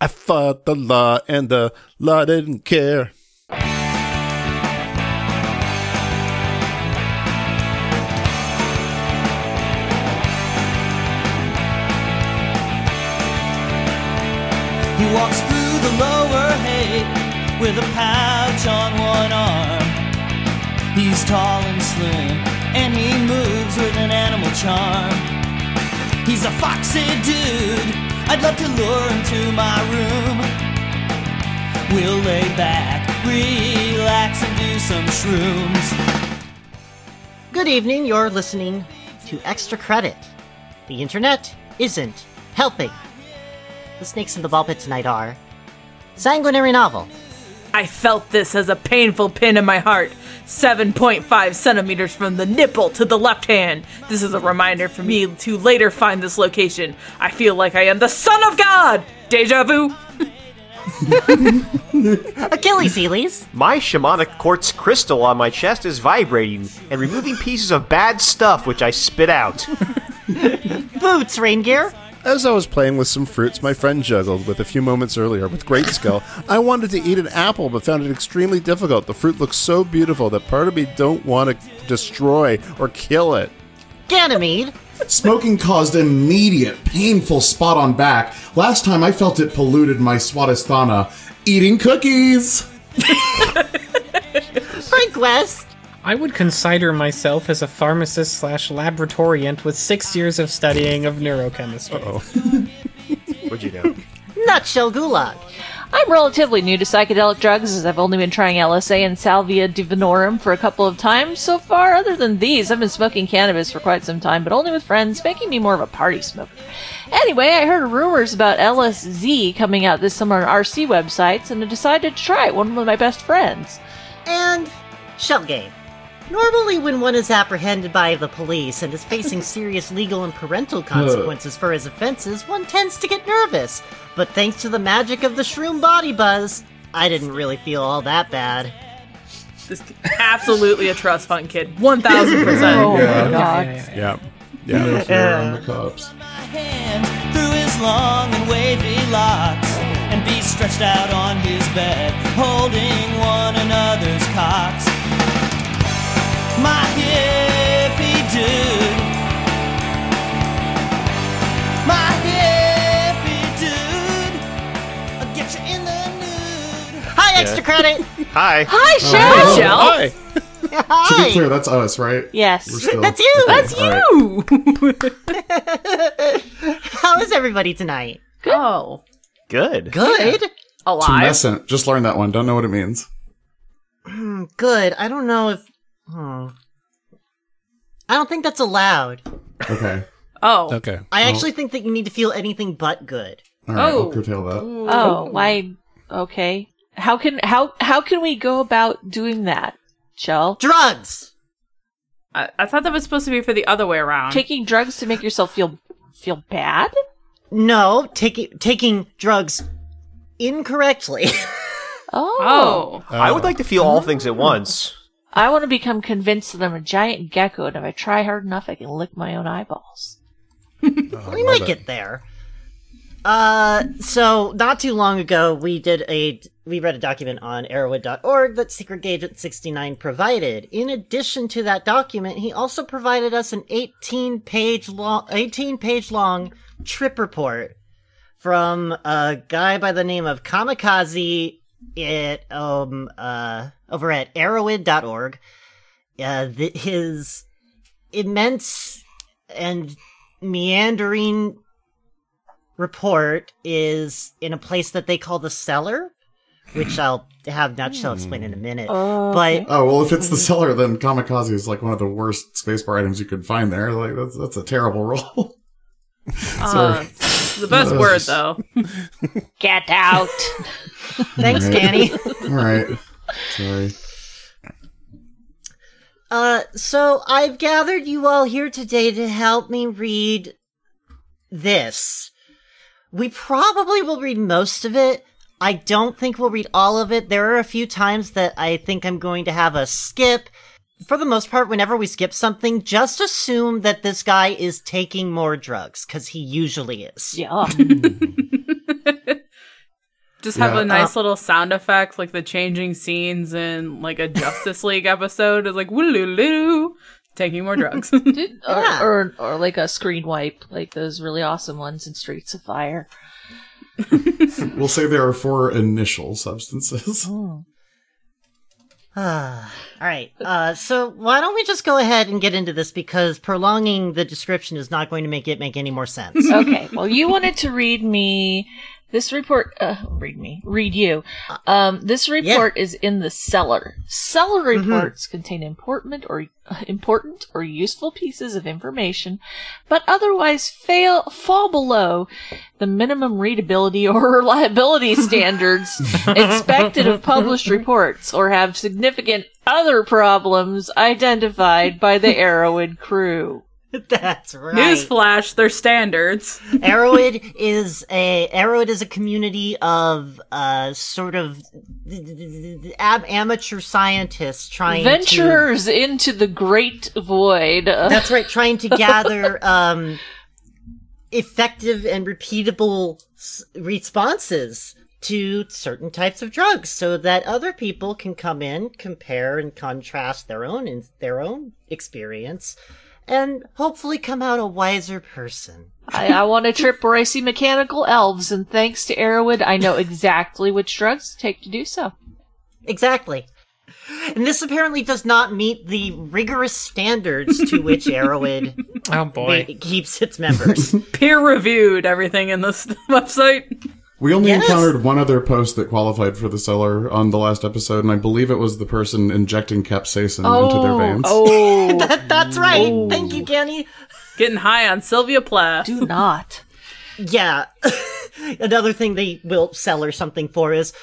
I fought the law, and the law didn't care. He walks through the lower hay with a pouch on one arm. He's tall and slim, and he moves with an animal charm. He's a foxy dude. I'd love to lure him to my room. We'll lay back, relax, and do some shrooms. Good evening, you're listening to Extra Credit. The internet isn't helping. The snakes in the ball pit tonight are Sanguinary Novel, I felt this as a painful pin in my heart. 7.5 centimeters from the nipple to the left hand. This is a reminder for me to later find this location. I feel like I am the son of God! Deja vu? Achilles Heelys, My shamanic quartz crystal on my chest is vibrating and removing pieces of bad stuff which I spit out. Boots Reingear, As I was playing with some fruits my friend juggled with a few moments earlier with great skill, I wanted to eat an apple but found it extremely difficult. The fruit looks so beautiful that part of me don't want to destroy or kill it. Ganymede, Smoking caused immediate, painful spot on back. Last time I felt it polluted my swadhisthana. Eating cookies! Frank West, I would consider myself as a pharmacist slash laboratoriant with six years of studying of neurochemistry. oh What'd you know? Nutshell Gulag, I'm relatively new to psychedelic drugs as I've only been trying LSA and Salvia divinorum for a couple of times so far. Other than these, I've been smoking cannabis for quite some time, but only with friends, making me more of a party smoker. Anyway, I heard rumors about LSZ coming out this summer on RC websites and I decided to try it, one with my best friends. and Shellgame. Normally, when one is apprehended by the police and is facing serious legal and parental consequences for his offenses, one tends to get nervous. But thanks to the magic of the shroom body buzz, I didn't really feel all that bad. This kid- absolutely a trust fund kid. 1000%. Oh Yeah. my god. Yeah. Yeah. No fear on the cops. my hand through his long and wavy locks and be stretched out on his bed, holding one another's cocks. My hippie dude. My hippie dude. I'll get you in the mood. Hi, extra credit. Hi. Hi, Shell! Hi, Shell. Hi. To be clear, that's us, right? Yes. We're still- That's you. Okay, That's all right. Ooh. How is everybody tonight? Oh. Good. Good. Alive. Tumescent. Just learned that one. Don't know what it means. Hmm, Good. I don't know if. Hmm. I don't think that's allowed. Okay. Oh. Okay. I actually think that you need to feel anything but good. All right. Oh. I'll curtail that. Oh, why? Okay. How can how how can we go about doing that, Shell? Drugs. I, I thought that was supposed to be for the other way around. Taking drugs to make yourself feel feel bad? No, taking taking drugs incorrectly. Oh. oh. I would like to feel all things at once. I want to become convinced that I'm a giant gecko, and if I try hard enough, I can lick my own eyeballs. we might get there. Uh, so not too long ago, we did a we read a document on Erowid.org that Secret Agent 69 provided. In addition to that document, he also provided us an 18 page long 18 page long trip report from a guy by the name of Kamikaze at um uh over at Erowid.org. Uh, th- his immense and meandering report is in a place that they call the cellar, which I'll have Nutshell explain in a minute. Oh, but Oh well, if it's the cellar, then kamikaze is like one of the worst spacebar items you could find there. Like that's that's a terrible roll. Uh, the best word, though. Get out! thanks, Right. Danny. All right. Sorry. Uh, so I've gathered you all here today to help me read this. We probably will read most of it. I don't think we'll read all of it. There are a few times that I think I'm going to have a skip. For the most part, whenever we skip something, just assume that this guy is taking more drugs, because he usually is. Yeah. Just have Yeah. a nice uh, little sound effect, like the changing scenes in like a Justice League episode. Is like woo taking more drugs. Or, Yeah. or or like a screen wipe, like those really awesome ones in Streets of Fire. We'll say there are four initial substances. Oh. All right. Uh, so why don't we just go ahead and get into this because prolonging the description is not going to make it make any more sense. okay. Well, you wanted to read me this report. Uh, read me. Read you. Um, this report is in the cellar. Cellar reports contain important or important or useful pieces of information, but otherwise fail fall below the minimum readability or reliability standards expected of published reports, or have significant other problems identified by the Erowid crew. That's right. Newsflash, their standards. Erowid is a Erowid is a community of uh sort of ab- amateur scientists trying to Ventures into the great void. That's right, trying to gather um effective and repeatable s- responses to certain types of drugs so that other people can come in, compare and contrast their own in their own experience and hopefully come out a wiser person. I, I want a trip where I see mechanical elves, and thanks to Erowid, I know exactly which drugs to take to do so. Exactly. And this apparently does not meet the rigorous standards to which Erowid Oh boy. ba- keeps its members. Peer reviewed everything in this website. We only Yes. encountered one other post that qualified for the cellar on the last episode, and I believe it was the person injecting capsaicin into their oh. veins. oh, that, that's right. Oh. Thank you, Kenny. Getting high on Sylvia Plath. do not. Yeah. Another thing they will sell or something for is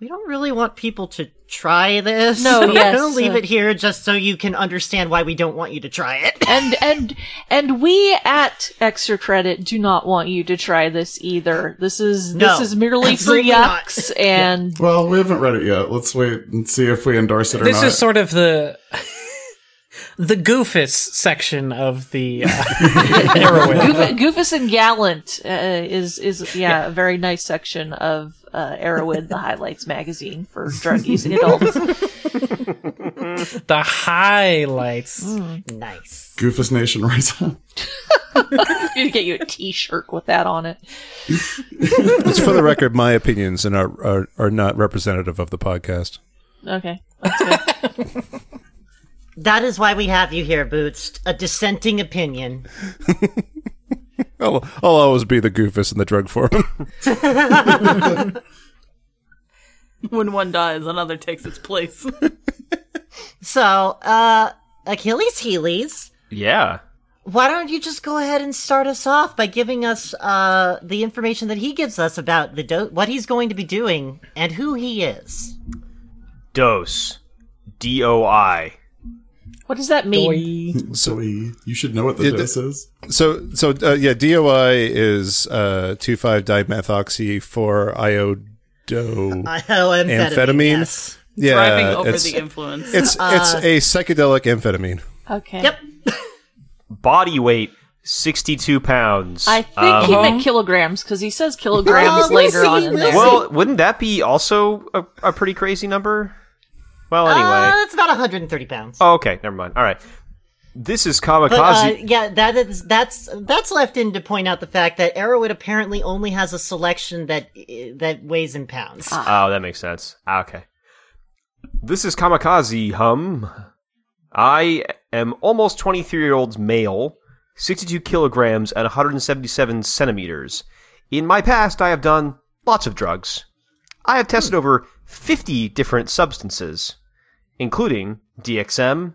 we don't really want people to try this. No, We're yes, gonna leave uh, it here just so you can understand why we don't want you to try it. And and and we at Extra Credit do not want you to try this either. This is No, this is merely for absolutely not. yucks and Well, we haven't read it yet. Let's wait and see if we endorse it or This not. This is sort of the the goofus section of the uh, Erowid. Goof- Goofus and Gallant uh, is is yeah, a very nice section of uh, Erowid, the highlights magazine for drug using adults. the highlights. nice. Goofus Nation right on. Gonna get you a T-shirt with that on it. It's for the record, my opinions and are, are are not representative of the podcast. Okay, that's good. That is why we have you here, Boots. A dissenting opinion. I'll, I'll always be the goofus in the drug forum. When one dies, another takes its place. So, uh, Achilles Heelys, Yeah. why don't you just go ahead and start us off by giving us, uh, the information that he gives us about the do- what he's going to be doing and who he is. Dose. D O I. What does that mean? So we, you should know what the Yeah, dose is. so so uh, yeah, DOI is uh, two five dimethoxy four iodo. Oh, amphetamine. Amphetamine? Yes. Yeah, Driving over it's, the influence. it's it's a psychedelic amphetamine. Okay. Yep. Body weight, 62 pounds. I think Um, he meant kilograms because he says kilograms Oh, later on in we'll there. well, wouldn't that be also a, a pretty crazy number? Well, Uh, anyway. that's about 130 pounds. oh, okay, never mind. All right. This is But, uh, Kamikaze. yeah, that is that's that's left in to point out the fact that Erowid apparently only has a selection that that weighs in pounds. Oh, that makes sense. Ah, okay. This is Kamikaze Hum. I am almost 23 year old male, 62 kilograms and 177 centimeters. In my past, I have done lots of drugs. I have tested over 50 different substances, including DXM,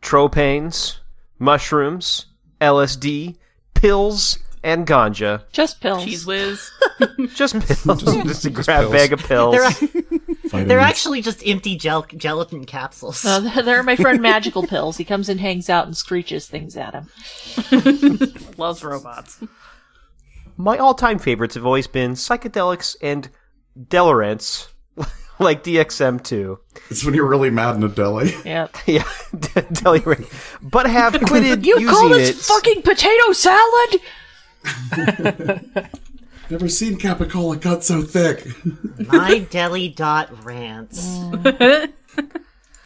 tropanes, mushrooms, LSD, pills, and ganja. Just pills. Cheese whiz. Just pills. just, a grab pills. bag of pills. They're they're actually just empty gel- gelatin capsules. Uh, they're my friend Magical Pills. He comes and hangs out and screeches things at him. Loves robots. My all-time favorites have always been psychedelics and Delorants, like DXM2. It's when you're really mad in a deli. Yep. Yeah, Delorant. But have quitted You using call it. this fucking potato salad? Never seen capicola cut so thick. My deli dot rants. I,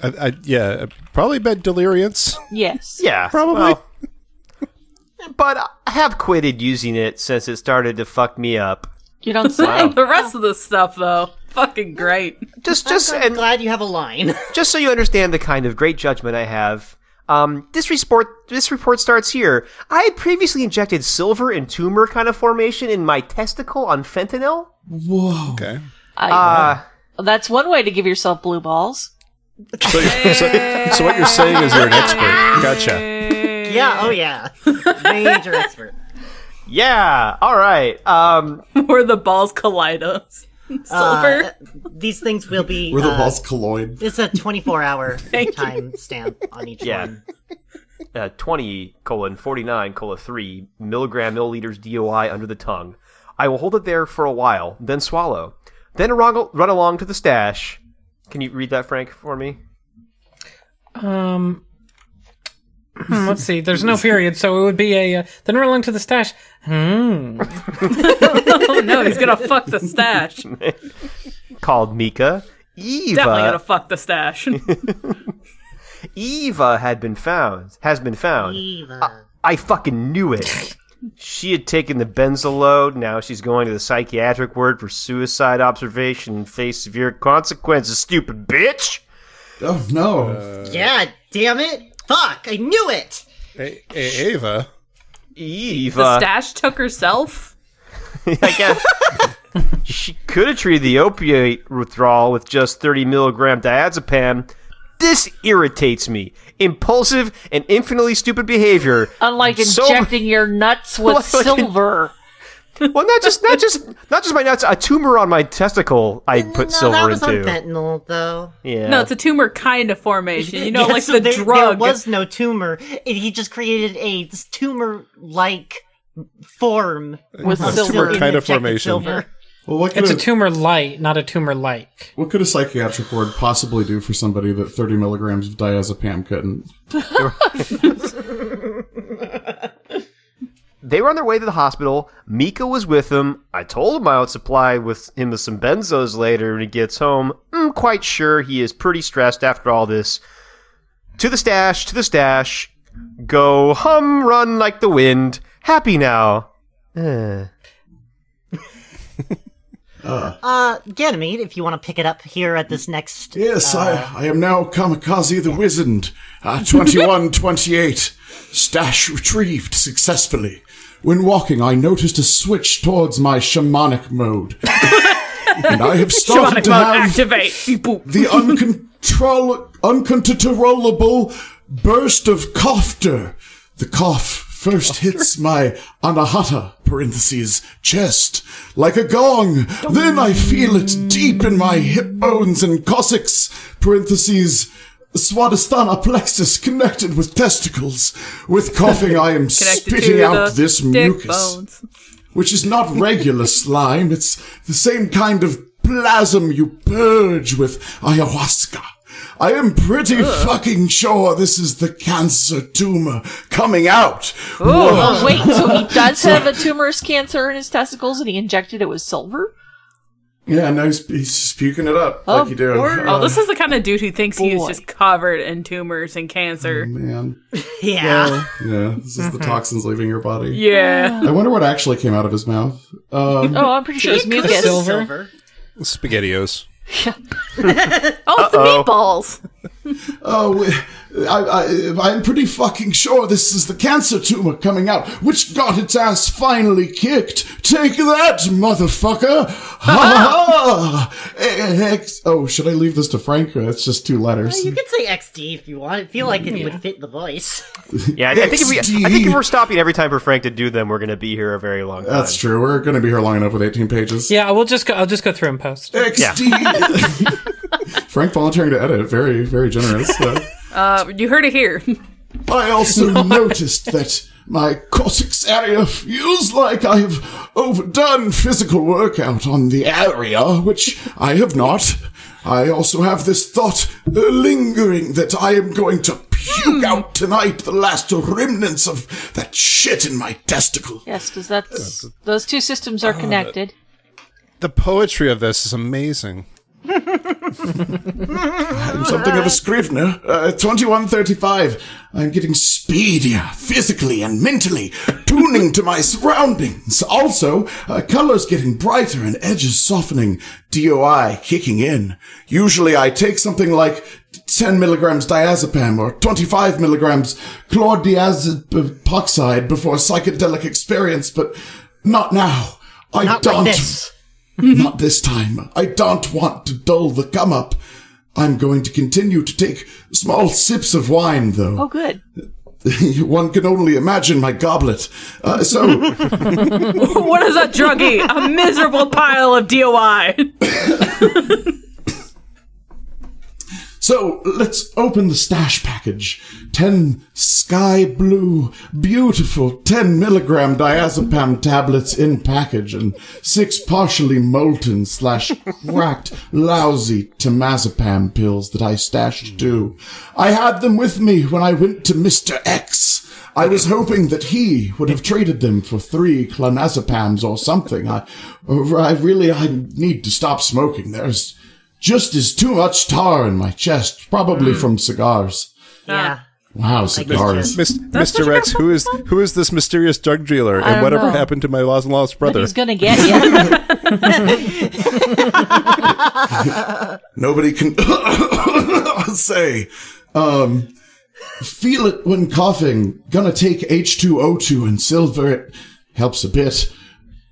I, yeah, probably been deliriance. Yes. Yeah, Probably. well, but I have quitted using it since it started to fuck me up. You don't say. The rest of the stuff, though, fucking great. Just, just, I'm and glad you have a line. just so you understand the kind of great judgment I have. Um, this report, this report starts here. I had previously injected silver and tumor kind of formation in my testicle on fentanyl. Whoa. Okay. I, Uh, that's one way to give yourself blue balls. So, so, so what you're saying is you're an expert. Gotcha. yeah, oh yeah. Major expert. yeah. All right. Um, Where the balls collide us. Silver. Uh, these things will be. We're the uh, balls colloid. It's a 24 hour Thank you. time stamp on each Yeah. one. uh, 20 colon 49 colon 3 milligram milliliters DOI under the tongue. I will hold it there for a while, then swallow. Then run, run along to the stash. Can you read that, Frank, for me? Um, hmm, let's see. There's no period, so it would be a. Uh, then run along to the stash. Hmm. oh no, he's gonna fuck the stash. Called Mika. Eva. Definitely gonna fuck the stash. Eva had been found. Has been found. Eva. I fucking knew it. She had taken the benzaload. Now she's going to the psychiatric ward for suicide observation and face severe consequences. Stupid bitch. Oh no. yeah, damn it. Fuck, I knew it. A- A- Ava. Eva. the stash took herself. I guess she could have treated the opiate withdrawal with just 30 milligram diazepam. This irritates me. Impulsive and infinitely stupid behavior. Unlike So- injecting your nuts with Like- silver. Well, not just not just not just my nuts. A tumor on my testicle. I put no, silver that was into. on fentanyl, though. yeah. No, it's a tumor kind of formation. You know, Yeah, like so the there, drug. There was no tumor. It, he just created a tumor-like form With of silver silver kind of formation. Silver. Well, what could It's a a, tumor light, not a tumor like. what could a psychiatric ward possibly do for somebody that 30 milligrams of diazepam couldn't? They were on their way to the hospital. Mika was with them. I told him I would supply with him with some benzos later when he gets home. I'm quite sure he is pretty stressed after all this. To the stash, to the stash. Go hum, run like the wind. Happy now. Eh. Uh, Ganymede, if you want to pick it up here at this next. Yes, I, I am now Kamikaze the Wizard. Uh, 2128. Stash retrieved successfully. When walking, I noticed a switch towards my shamanic mode. and I have started Shamanic to mode have activate. The uncontrol- uncontrollable burst of laughter. The cough first hits my anahata parentheses chest like a gong. Then I feel it deep in my hip bones and coccyx parentheses swadhisthana plexus connected with testicles. With coughing, I am spitting out this mucus bones. which is not regular slime. It's the same kind of plasm you purge with ayahuasca. I am pretty fucking sure this is the cancer tumor coming out. Oh, wait, so he does have a tumorous cancer in his testicles and he injected it with silver? Yeah, no, he's, he's just puking it up like you do. Oh, this is the kind of dude who thinks he is just covered in tumors and cancer. man. Yeah. Yeah, this is the toxins leaving your body. Yeah. I wonder what actually came out of his mouth. Um, Oh, I'm pretty sure it's mucus. Silver? Spaghettios. Oh, it's the meatballs. Oh, I, I, I'm pretty fucking sure this is the cancer tumor coming out, which got its ass finally kicked. Take that, motherfucker! Ha ha! X- eh, eh, eh, Oh, should I leave this to Frank? It's just two letters. You could say XD if you want. I feel like it would fit the voice. Yeah, I, I think if we, I think if we're stopping every time for Frank to do them, we're going to be here a very long time. That's true. We're going to be here long enough with 18 pages. Yeah, we'll just go. I'll just go through and post. XD! Frank volunteering to edit. Very, very generous. Uh, Uh, you heard it here. I also noticed that my cortex area feels like I have overdone physical workout on the area, which I have not. I also have this thought uh, lingering that I am going to puke out tonight the last remnants of that shit in my testicle. Yes, because that's those two systems are connected. The poetry of this is amazing. I'm something of a scrivener. Uh, 2135. I'm getting speedier, physically and mentally, tuning to my surroundings. Also, uh, colors getting brighter and edges softening. DOI kicking in. Usually I take something like 10 milligrams diazepam or 25 milligrams chlordiazepoxide before a psychedelic experience, but not now. I Not don't. like this. Not this time. I don't want to dull the come up. I'm going to continue to take small sips of wine, though. Oh, good. One can only imagine my goblet. Uh, so, what is a druggie? A miserable pile of DOI. so let's open the stash package. Ten sky blue, beautiful 10 milligram diazepam tablets in package and six partially molten slash cracked lousy temazepam pills that I stashed too. I had them with me when I went to Mr. X. I was hoping that he would have traded them for three clonazepams or something. I, I really, I need to stop smoking. There's just as too much tar in my chest, probably from cigars. Yeah. Wow, cigars. Mis- Mr. Rex, who is who is this mysterious drug dealer, and whatever know. happened to my lost lost But brother? he's gonna get you. Nobody can say. Um, feel it when coughing. Gonna take H2O2 and silver. It helps a bit.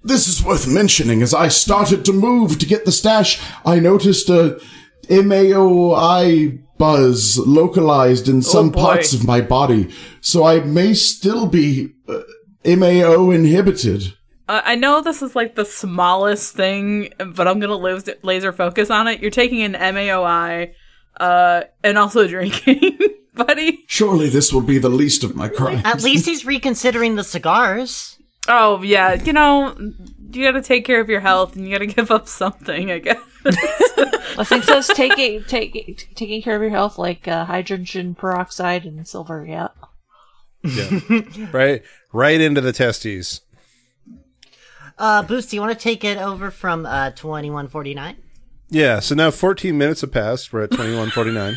This is worth mentioning. As I started to move to get the stash, I noticed a MAOI buzz localized in some boy. parts of my body. So I may still be uh, MAO inhibited. Uh, I know this is like the smallest thing, but I'm gonna laser, laser focus on it. You're taking an MAOI, uh, and also drinking, buddy. Surely this will be the least of my crimes. At least he's reconsidering the cigars. Oh yeah, you know, you gotta take care of your health, and you gotta give up something, I guess. I think says taking take, taking care of your health, like uh, hydrogen peroxide and silver. Yeah. right, right into the testes. Uh, Boots, do you want to take it over from uh, 2149? Yeah, so now 14 minutes have passed. We're at 2149.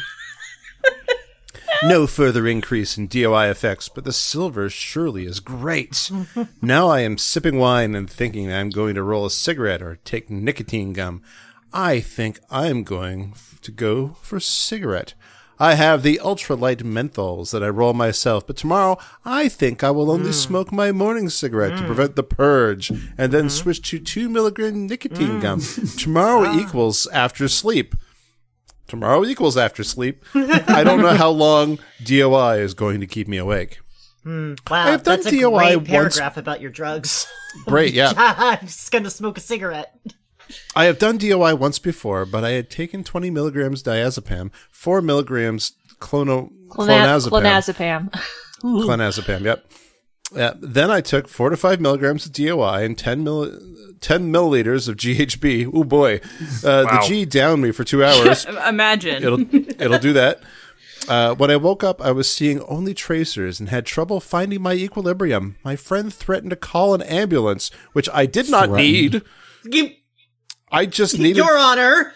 No further increase in DOI effects, but the silver surely is great. now I am sipping wine and thinking I'm going to roll a cigarette or take nicotine gum. I think I'm going to go for cigarette. I have the ultralight menthols that I roll myself, but tomorrow I think I will only mm. smoke my morning cigarette to mm. prevent the purge, and then mm-hmm. switch to two milligram nicotine gum. Mm. Tomorrow ah. equals after sleep. Tomorrow equals after sleep. I don't know how long DOI is going to keep me awake. Hmm. Wow, have done that's a DOI great once- paragraph about your drugs. Great, yeah. I'm just gonna smoke a cigarette. I have done DOI once before, but I had taken 20 milligrams diazepam, 4 milligrams clono, Clona- clonazepam. clonazepam. Clonazepam, yep. Yeah, then I took 4 to 5 milligrams of DOI and 10, mil- 10 milliliters of GHB. Oh boy. Uh, The G downed me for two hours. Imagine. it'll, it'll do that. Uh, when I woke up, I was seeing only tracers and had trouble finding my equilibrium. My friend threatened to call an ambulance, which I did not need. You, I just needed Your Honor.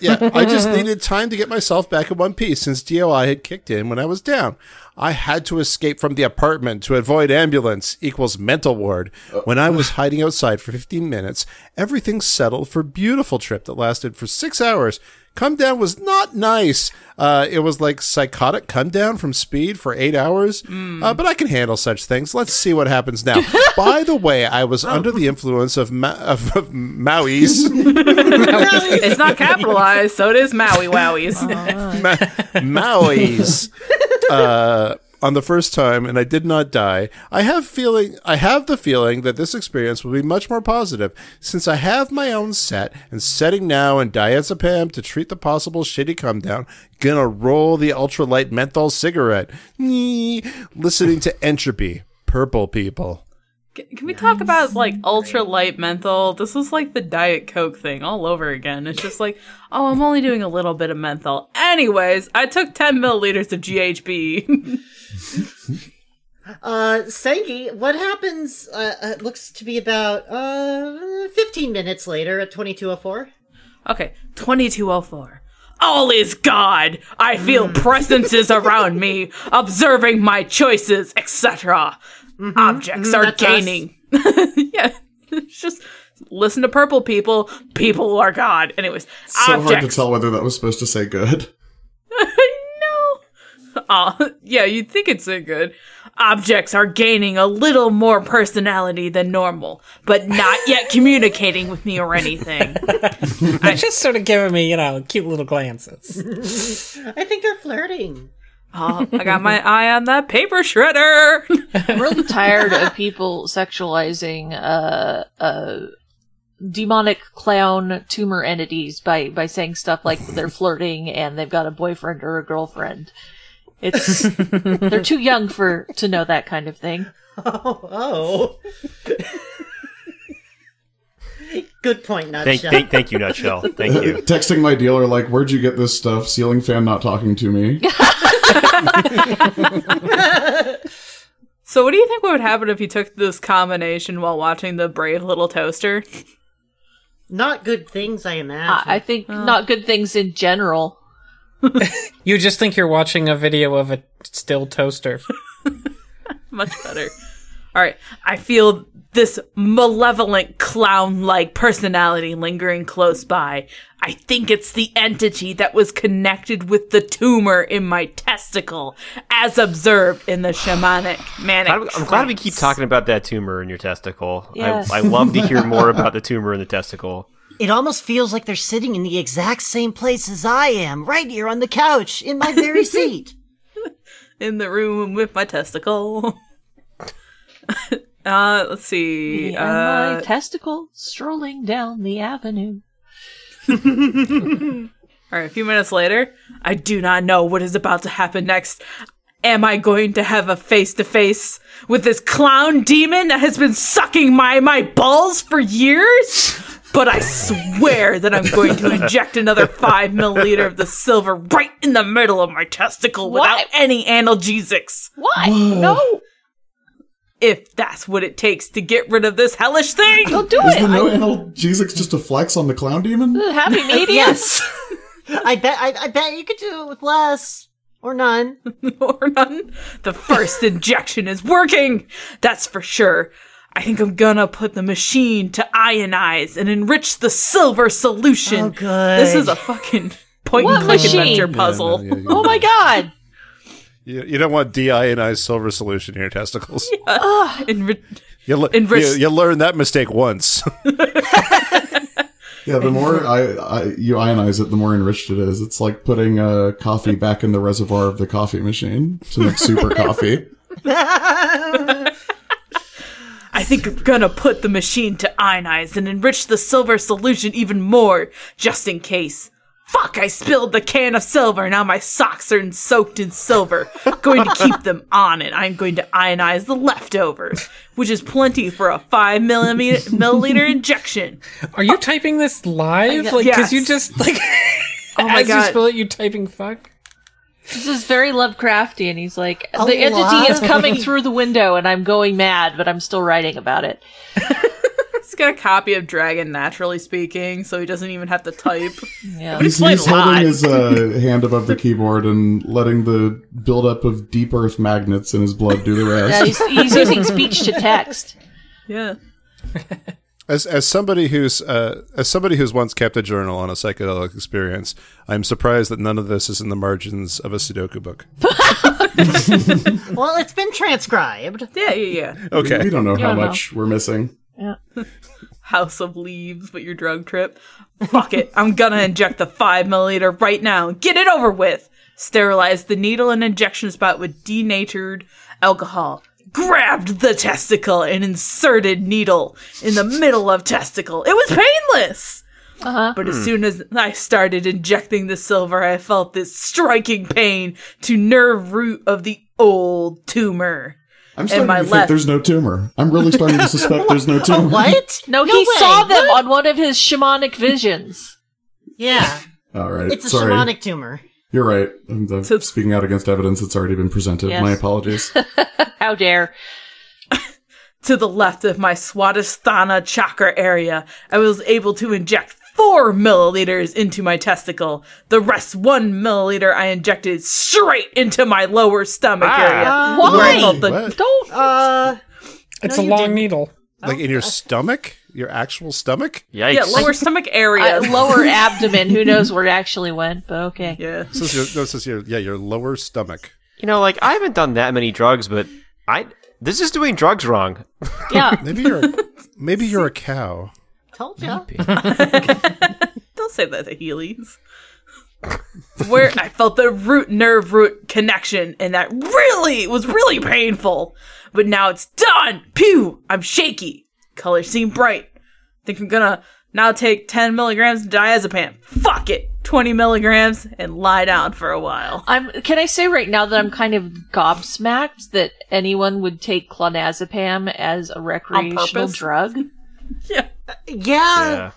Yeah, I just needed time to get myself back in one piece since DOI had kicked in when I was down. I had to escape from the apartment to avoid ambulance equals mental ward. Uh. When I was hiding outside for 15 minutes, everything settled for a beautiful trip that lasted for six hours. Come down was not nice. Uh, it was like psychotic come down from speed for eight hours. Uh, but I can handle such things. Let's see what happens now. By the way, I was under the influence of, ma- of, of Maui's. it's not capitalized, so it is Maui Wowies. Ma- Maui's uh, on the first time, and I did not die. I have feeling. I have the feeling that this experience will be much more positive since I have my own set and setting now and diazepam to treat the possible shitty come down. Gonna roll the ultralight menthol cigarette. Nee. Listening to entropy. Purple people. Can we talk about like ultra light menthol? This is like the Diet Coke thing all over again. It's just like, oh, I'm only doing a little bit of menthol. Anyways, I took 10 milliliters of GHB. Uh, Sengi, what happens? Uh, uh, it looks to be about uh 15 minutes later at 2204. okay, 2204. All is God. I feel presences around me, observing my choices, etc. Objects are that's us. gaining. yeah, it's just listen to purple people. People are God. Anyways, So hard to tell whether that was supposed to say good. no. Uh, yeah, you'd think it's so good. Objects are gaining a little more personality than normal, but not yet communicating with me or anything. They're just sort of giving me, you know, cute little glances. I think they're flirting. Oh, I got my eye on that paper shredder. I'm really tired of people sexualizing uh uh demonic clown tumor entities by by saying stuff like they're flirting and they've got a boyfriend or a girlfriend. It's they're too young for to know that kind of thing. Oh, oh. Good point, Thank, Nutshell. thank, thank you, Nutshell. Thank you. Uh, texting my dealer like, "Where'd you get this stuff?" Ceiling fan not talking to me. so, what do you think would happen if you took this combination while watching the Brave Little Toaster? Not good things, I I, imagine. I think oh. not good things in general. You just think you're watching a video of a still toaster. Much better. All right, I feel this malevolent clown like personality lingering close by. I think it's the entity that was connected with the tumor in my testicle, as observed in the shamanic manic. I'm, I'm glad we keep talking about that tumor in your testicle. Yes. I, I love to hear more about the tumor in the testicle. it almost feels like they're sitting in the exact same place as I am, right here on the couch, in my very seat. in the room with my testicle. uh, let's see. And Uh, my testicle strolling down the avenue. All right, a few minutes later, I do not know what is about to happen next. Am I going to have a face to face with this clown demon that has been sucking my my balls for years? But I swear that I'm going to inject another five milliliter of the silver right in the middle of my testicle without any analgesics. Why? No, If that's what it takes to get rid of this hellish thing. don't do Is the it. no analgesics just a flex on the clown demon? Happy medium. yes. I bet. I, I bet you could do it with less or none. or none. The first injection is working. That's for sure. I think I'm gonna put the machine to ionize and enrich the silver solution. Oh, good. This is a fucking point What and click machine? adventure puzzle. Yeah, no, yeah, Oh my god. You, you don't want deionized silver solution in your testicles. Enri- You, le- Enrich- you, you learned that mistake once. Yeah, the more I, I you ionize it, the more enriched it is. It's like putting uh, coffee back in the reservoir of the coffee machine to make super coffee. I think I'm gonna put the machine to ionize and enrich the silver solution even more, just in case. Fuck, I spilled the can of silver. Now my socks are soaked in silver. going to keep them on it. I'm going to ionize the leftovers, which is plenty for a 5 millimeter, milliliter injection. Are you typing this live? Like, Yes. because you just like Oh my as you God. spell it, you typing fuck. This is very Lovecrafty, and he's like, A the entity is coming through the window, and I'm going mad, but I'm still writing about it. He's got a copy of Dragon Naturally Speaking, so he doesn't even have to type. Yeah. He's, he's holding his uh, hand above the keyboard and letting the buildup of deep earth magnets in his blood do the Yeah, rest. he's, he's using speech to text. Yeah. As as somebody who's uh, as somebody who's once kept a journal on a psychedelic experience, I'm surprised that none of this is in the margins of a Sudoku book. Well, it's been transcribed. Yeah, yeah, yeah. Okay, we don't know how don't know. much we're missing. House of Leaves, but your drug trip. Fuck it. I'm gonna inject the 5 milliliter right now get it over with. Sterilize the needle and injection spot with denatured alcohol. Grabbed the testicle and inserted needle in the middle of testicle. It was painless. Uh-huh. But as soon as I started injecting the silver, I felt this striking pain to nerve root of the old tumor. I'm starting my to think left. there's no tumor. I'm really starting to suspect there's no tumor. What? No, he way. saw them What? on one of his shamanic visions. Yeah, All right. it's a Sorry. shamanic tumor. You're right. I'm So- speaking out against evidence that's already been presented. Yes. My apologies. How dare. to the left of my Swadhisthana chakra area, I was able to inject four milliliters into my testicle. The rest one milliliter I injected straight into my lower stomach Ah. area. Why? where I felt the- What? Don't. Uh, It's No, a long didn't. needle. Like in your stomach? Your actual stomach? Yikes. yeah, lower stomach area. Uh, lower abdomen. Who knows where it actually went, but okay. yeah. This is your, no, this is your, yeah, your lower stomach. You know, like I haven't done that many drugs, but I this is doing drugs wrong. Yeah. Maybe you're, maybe you're a cow. Told ya. Don't say that to Heelys. Where I felt the root nerve root connection, and that really was really painful. But now it's done. Pew! I'm shaky. Colors seem bright. Think I'm gonna now take 10 milligrams of diazepam. Fuck it. 20 milligrams and lie down for a while. I'm. Can I say right now that I'm kind of gobsmacked that anyone would take clonazepam as a recreational drug? Yeah. Yeah. Yeah.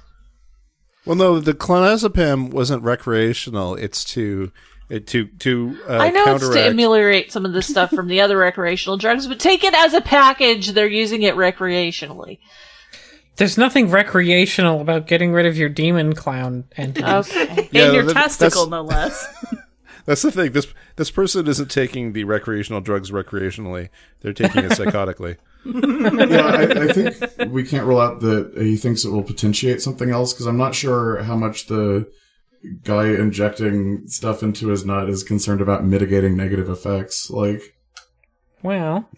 Well, no, the clonazepam wasn't recreational. It's to, it, to, to uh, I know it's counteract. to ameliorate some of the stuff from the other recreational drugs, but take it as a package. They're using it recreationally. There's nothing recreational about getting rid of your demon clown entities. Okay. Yeah, and your that- testicle, no less. That's the thing. This this person isn't taking the recreational drugs recreationally. They're taking it psychotically. Yeah, I, I think we can't rule out that he thinks it will potentiate something else because I'm not sure how much the guy injecting stuff into his nut is concerned about mitigating negative effects. Like, Well,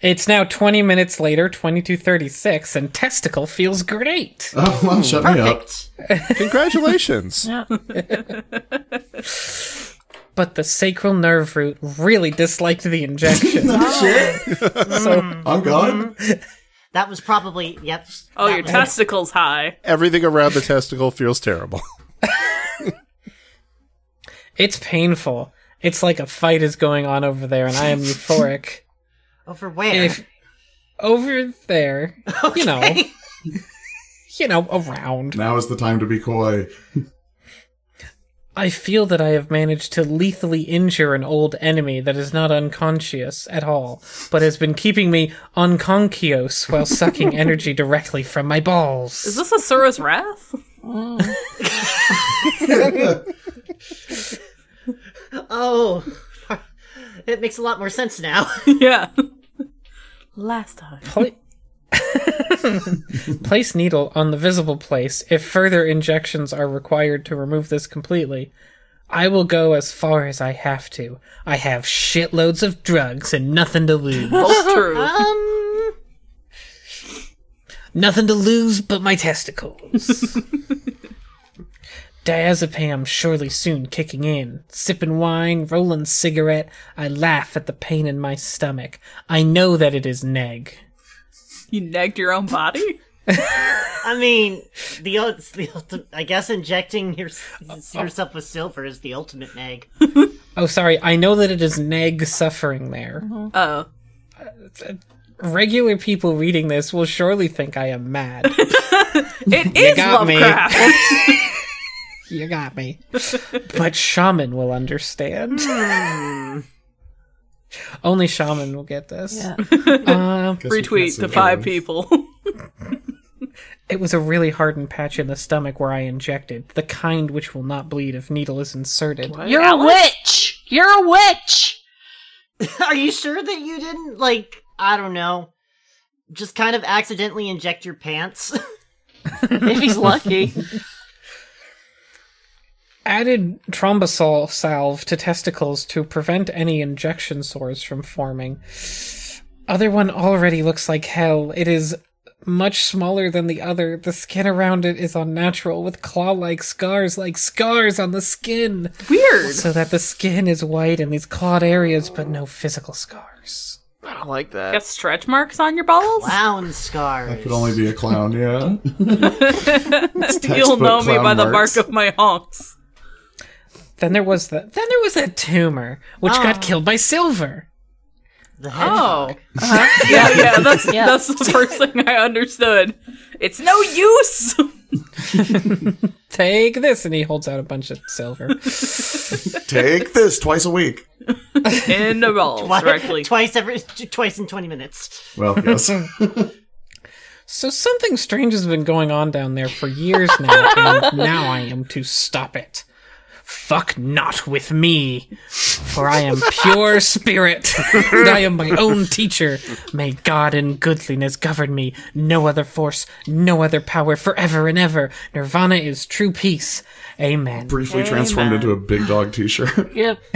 it's now 20 minutes later, 2236, and testicle feels great. oh, well, shut me up. Perfect. Congratulations. Yeah. But the sacral nerve root really disliked the injection. Oh. so mm. I'm gone. Mm-hmm. That was probably yep. Oh, your was- testicles high. Everything around the testicle feels terrible. it's painful. It's like a fight is going on over there, and I am euphoric. Over where? if over there, you know, you know, around. Now is the time to be coy. I feel that I have managed to lethally injure an old enemy that is not unconscious at all, but has been keeping me unconscious while sucking energy directly from my balls. Is this Asura's Wrath? oh, it makes a lot more sense now. yeah. Last time. Pla- place needle on the visible place if further injections are required to remove this completely. I will go as far as I have to. I have shitloads of drugs and nothing to lose. Both true. um, Nothing to lose but my testicles. Diazepam surely soon kicking in. Sipping wine, rolling cigarette, I laugh at the pain in my stomach. I know that it is neg. You negged your own body? I mean, the, ul- it's the ulti- I guess injecting your, yourself with silver is the ultimate neg. Oh, sorry, I know that it is neg suffering there. Mm-hmm. Oh. Uh, regular people reading this will surely think I am mad. It is got me. Lovecraft. you got me. But shaman will understand. Hmm. Only shaman will get this. Yeah. Um, Guess we can't Retweet to five people. It was a really hardened patch in the stomach where I injected, the kind which will not bleed if needle is inserted. You're a witch. You're a witch. Are you sure that you didn't, like, I don't know, just kind of accidentally inject your pants? If he's lucky. Added trombosol salve to testicles to prevent any injection sores from forming. Other one already looks like hell. It is much smaller than the other. The skin around it is unnatural with claw-like scars like scars on the skin. Weird. So that the skin is white in these clawed areas but no physical scars. I don't like that. Got stretch marks on your balls? Clown scars. That could only be a clown, yeah. You'll know me clown by the marks. mark of my honks. Then there was the then there was that tumor which got killed by silver. The Oh, uh-huh. yeah, yeah. That's Yeah. that's the first thing I understood. It's no use. Take this, and he holds out a bunch of silver. Take this twice a week. In a roll Twi- correctly. twice every twice in twenty minutes. Well, yes. so something strange has been going on down there for years now, and now I am to stop it. Fuck not with me, for I am pure spirit, and I am my own teacher. May God in goodliness govern me, no other force, no other power, forever and ever. Nirvana is true peace. Amen. Briefly transformed into a big dog t-shirt. Yep.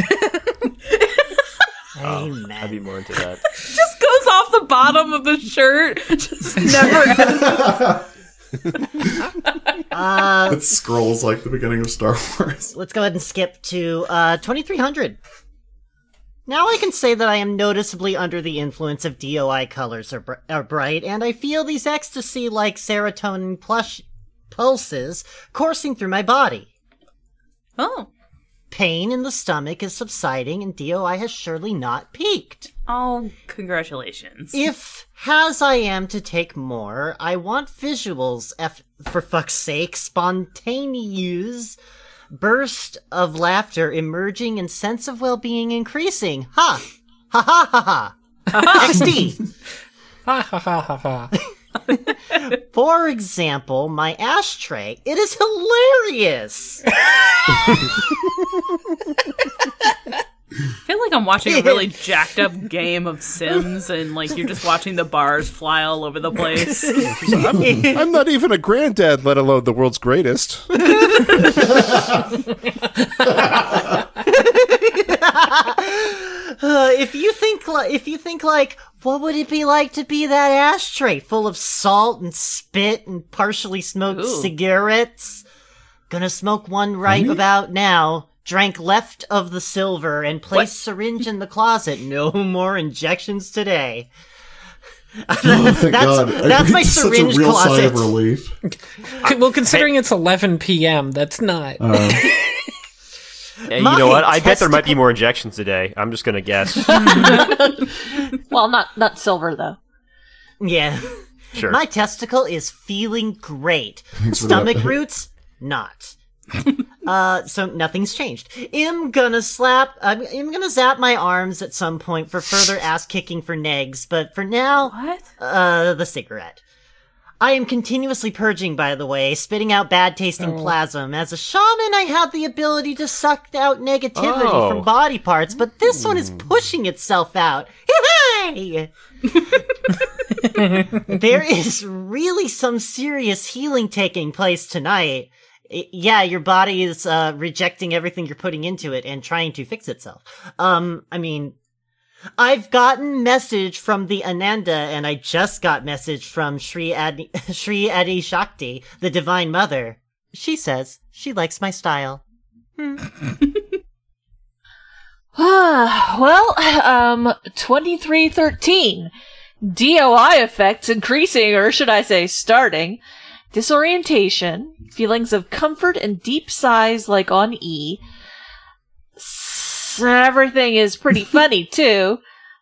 Amen. Oh, I'd be more into that. Just goes off the bottom of the shirt. Just never. Uh, it scrolls like the beginning of Star Wars. let's go ahead and skip to uh, 2300. Now I can say that I am noticeably under the influence of DOI colors are, br- are bright, and I feel these ecstasy like serotonin plush pulses coursing through my body. oh. Pain in the stomach is subsiding, and DOI has surely not peaked. Oh, congratulations. If, as I am to take more, I want visuals, F- for fuck's sake, spontaneous burst of laughter emerging and sense of well-being increasing. Ha! Ha ha ha ha! XD! Ha ha ha ha ha. For example, my ashtray. It is hilarious! I feel like I'm watching a really jacked up game of Sims, and like you're just watching the bars fly all over the place. I'm not even a granddad, let alone the world's greatest. Uh, if you think li- if you think like what would it be like to be that ashtray full of salt and spit and partially smoked Ooh. cigarettes gonna smoke one right about now drank left of the silver and place syringe in the closet no more injections today Oh, thank That's- God. that's my It's such a syringe real sigh of closet. relief. well, considering it's 11 p.m., that's not. Uh. Yeah, you know what? I bet there might be more injections today. I'm just gonna guess. Well, not not silver though. yeah Sure. my testicle is feeling great for stomach roots not uh so nothing's changed i'm gonna slap I'm, I'm gonna zap my arms at some point for further ass kicking for negs but for now what? uh the cigarette I am continuously purging, by the way, spitting out bad tasting plasm. As a shaman, I have the ability to suck out negativity Oh. from body parts, but this one is pushing itself out. Hey! there is really some serious healing taking place tonight. I- yeah, your body is uh, rejecting everything you're putting into it and trying to fix itself. Um, I mean, I've gotten message from the Ananda, and I just got message from Sri Adi, Sri Adi Shakti, the Divine Mother. She says she likes my style. well, um, 2313. DOI effects increasing, or should I say starting. Disorientation, feelings of comfort and deep sighs like on E. S- everything is pretty funny too.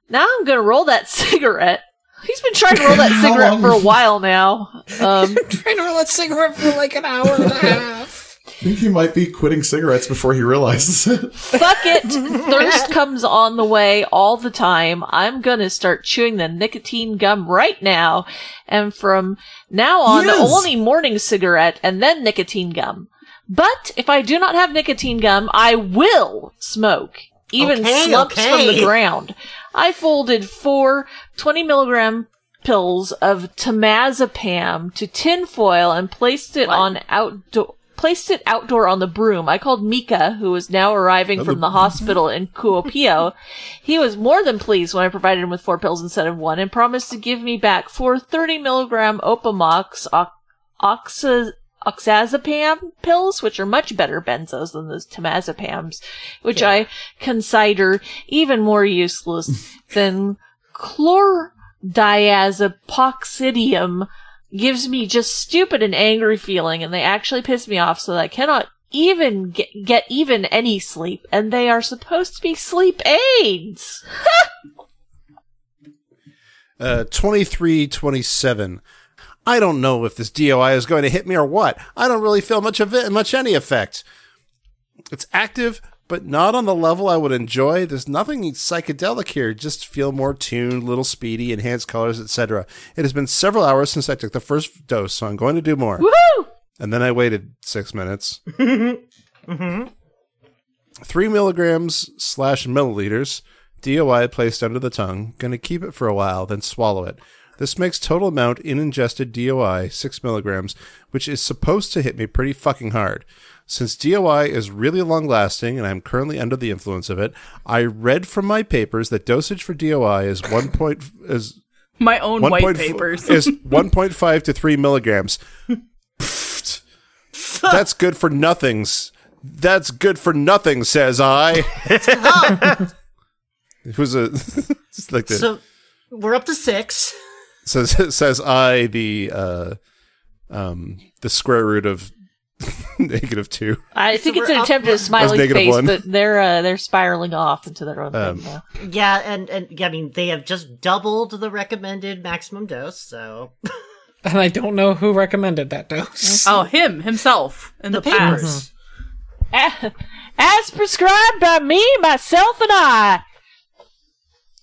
Now I'm gonna roll that cigarette. He's been trying to roll that cigarette for a while now. Um, trying to roll that cigarette for like an hour and a half. I think he might be quitting cigarettes before he realizes it. Fuck it. Thirst comes on the way all the time. I'm gonna start chewing the nicotine gum right now. And from now on, Yes. only morning cigarette and then nicotine gum. But if I do not have nicotine gum, I will smoke. Even Okay, slumps from the ground. I folded four 20 milligram pills of temazepam to tinfoil and placed it on outdoor placed it outdoor on the broom. I called Mika, who was now arriving from the hospital in Kuopio. he was more than pleased when I provided him with four pills instead of one and promised to give me back four 30 milligram Opamox ox- oxa- oxazepam pills, which are much better benzos than those temazepams, which I consider even more useless than chlordiazepoxidium gives me just stupid and angry feeling and they actually piss me off so that I cannot even get, get even any sleep and they are supposed to be sleep aids. Uh, 2327. I don't know if this DOI is going to hit me or what. I don't really feel much of it, much any effect. It's active, but not on the level I would enjoy. There's nothing psychedelic here. Just feel more tuned, little speedy, enhanced colors, etc. It has been several hours since I took the first dose, so I'm going to do more. Woohoo! And then I waited six minutes. Mm-hmm. Mm-hmm. Three milligrams slash milliliters. DOI placed under the tongue. Gonna keep it for a while, then swallow it. This makes total amount in ingested DOI six milligrams, which is supposed to hit me pretty fucking hard. Since DOI is really long lasting and I'm currently under the influence of it, I read from my papers that dosage for DOI is one point is My own one white point f- papers. is 1.5 to 3 milligrams. Pfft. That's good for nothings. That's good for nothing, says I. it was a just like the, So we're up to six. says says I the uh um the square root of negative two. I think So it's an up- attempt at a smiley face, one. but they're uh, they're spiraling off into their own Um, thing now. Yeah, and and I mean they have just doubled the recommended maximum dose. So And I don't know who recommended that dose. oh, him himself in the, the past. papers. As prescribed by me, myself, and I.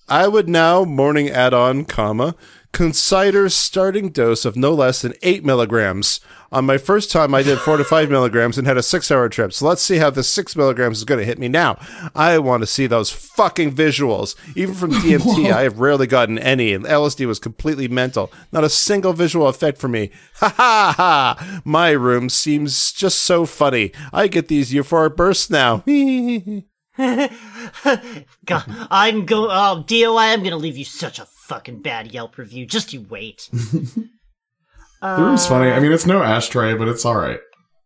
I would now morning add-on, comma, consider starting dose of no less than eight milligrams. On my first time, I did four to five milligrams and had a six-hour trip. So let's see how the six milligrams is going to hit me now. I want to see those fucking visuals. Even from DMT, I have rarely gotten any, and LSD was completely mental. Not a single visual effect for me. Ha ha ha! My room seems just so funny. I get these euphoric bursts now. God, I'm going. Oh, DOI, I'm gonna leave you such a fucking bad Yelp review. Just you wait. The room's funny. I mean, it's no ashtray, but it's all right.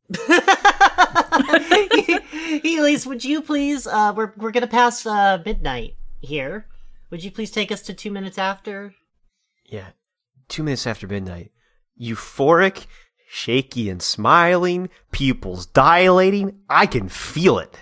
Elise, would you please? Uh, we're we're gonna pass uh, midnight here. Would you please take us to two minutes after? Yeah. Two minutes after midnight. Euphoric, shaky and smiling, pupils dilating. I can feel it.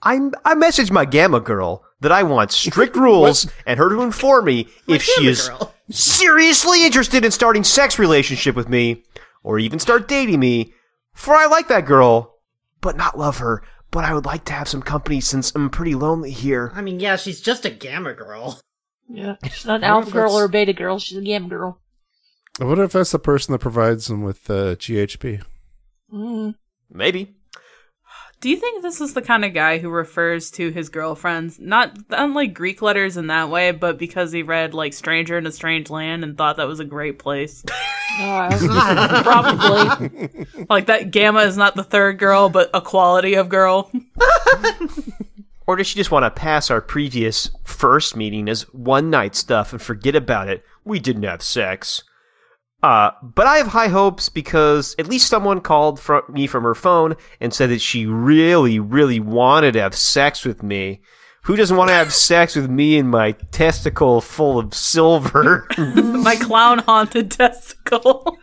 I, I messaged my Gamma girl that I want strict rules and her to inform me if she is girl. seriously interested in starting sex relationship with me or even start dating me. For I like that girl, but not love her. But I would like to have some company since I'm pretty lonely here. I mean, yeah, she's just a gamma girl. Yeah, she's not an alpha girl or a beta girl. She's a gamma girl. I wonder if that's the person that provides them with uh, GHB. Mm. Maybe. Do you think this is the kind of guy who refers to his girlfriends not unlike Greek letters in that way, but because he read like "Stranger in a Strange Land" and thought that was a great place? Uh, probably. like that Gamma is not the third girl, but a quality of girl. Or does she just want to pass our previous first meeting as one night stuff and forget about it? We didn't have sex. Uh, but I have high hopes because at least someone called from me from her phone and said that she really, really wanted to have sex with me. Who doesn't want to have sex with me and my testicle full of silver? My clown haunted testicle.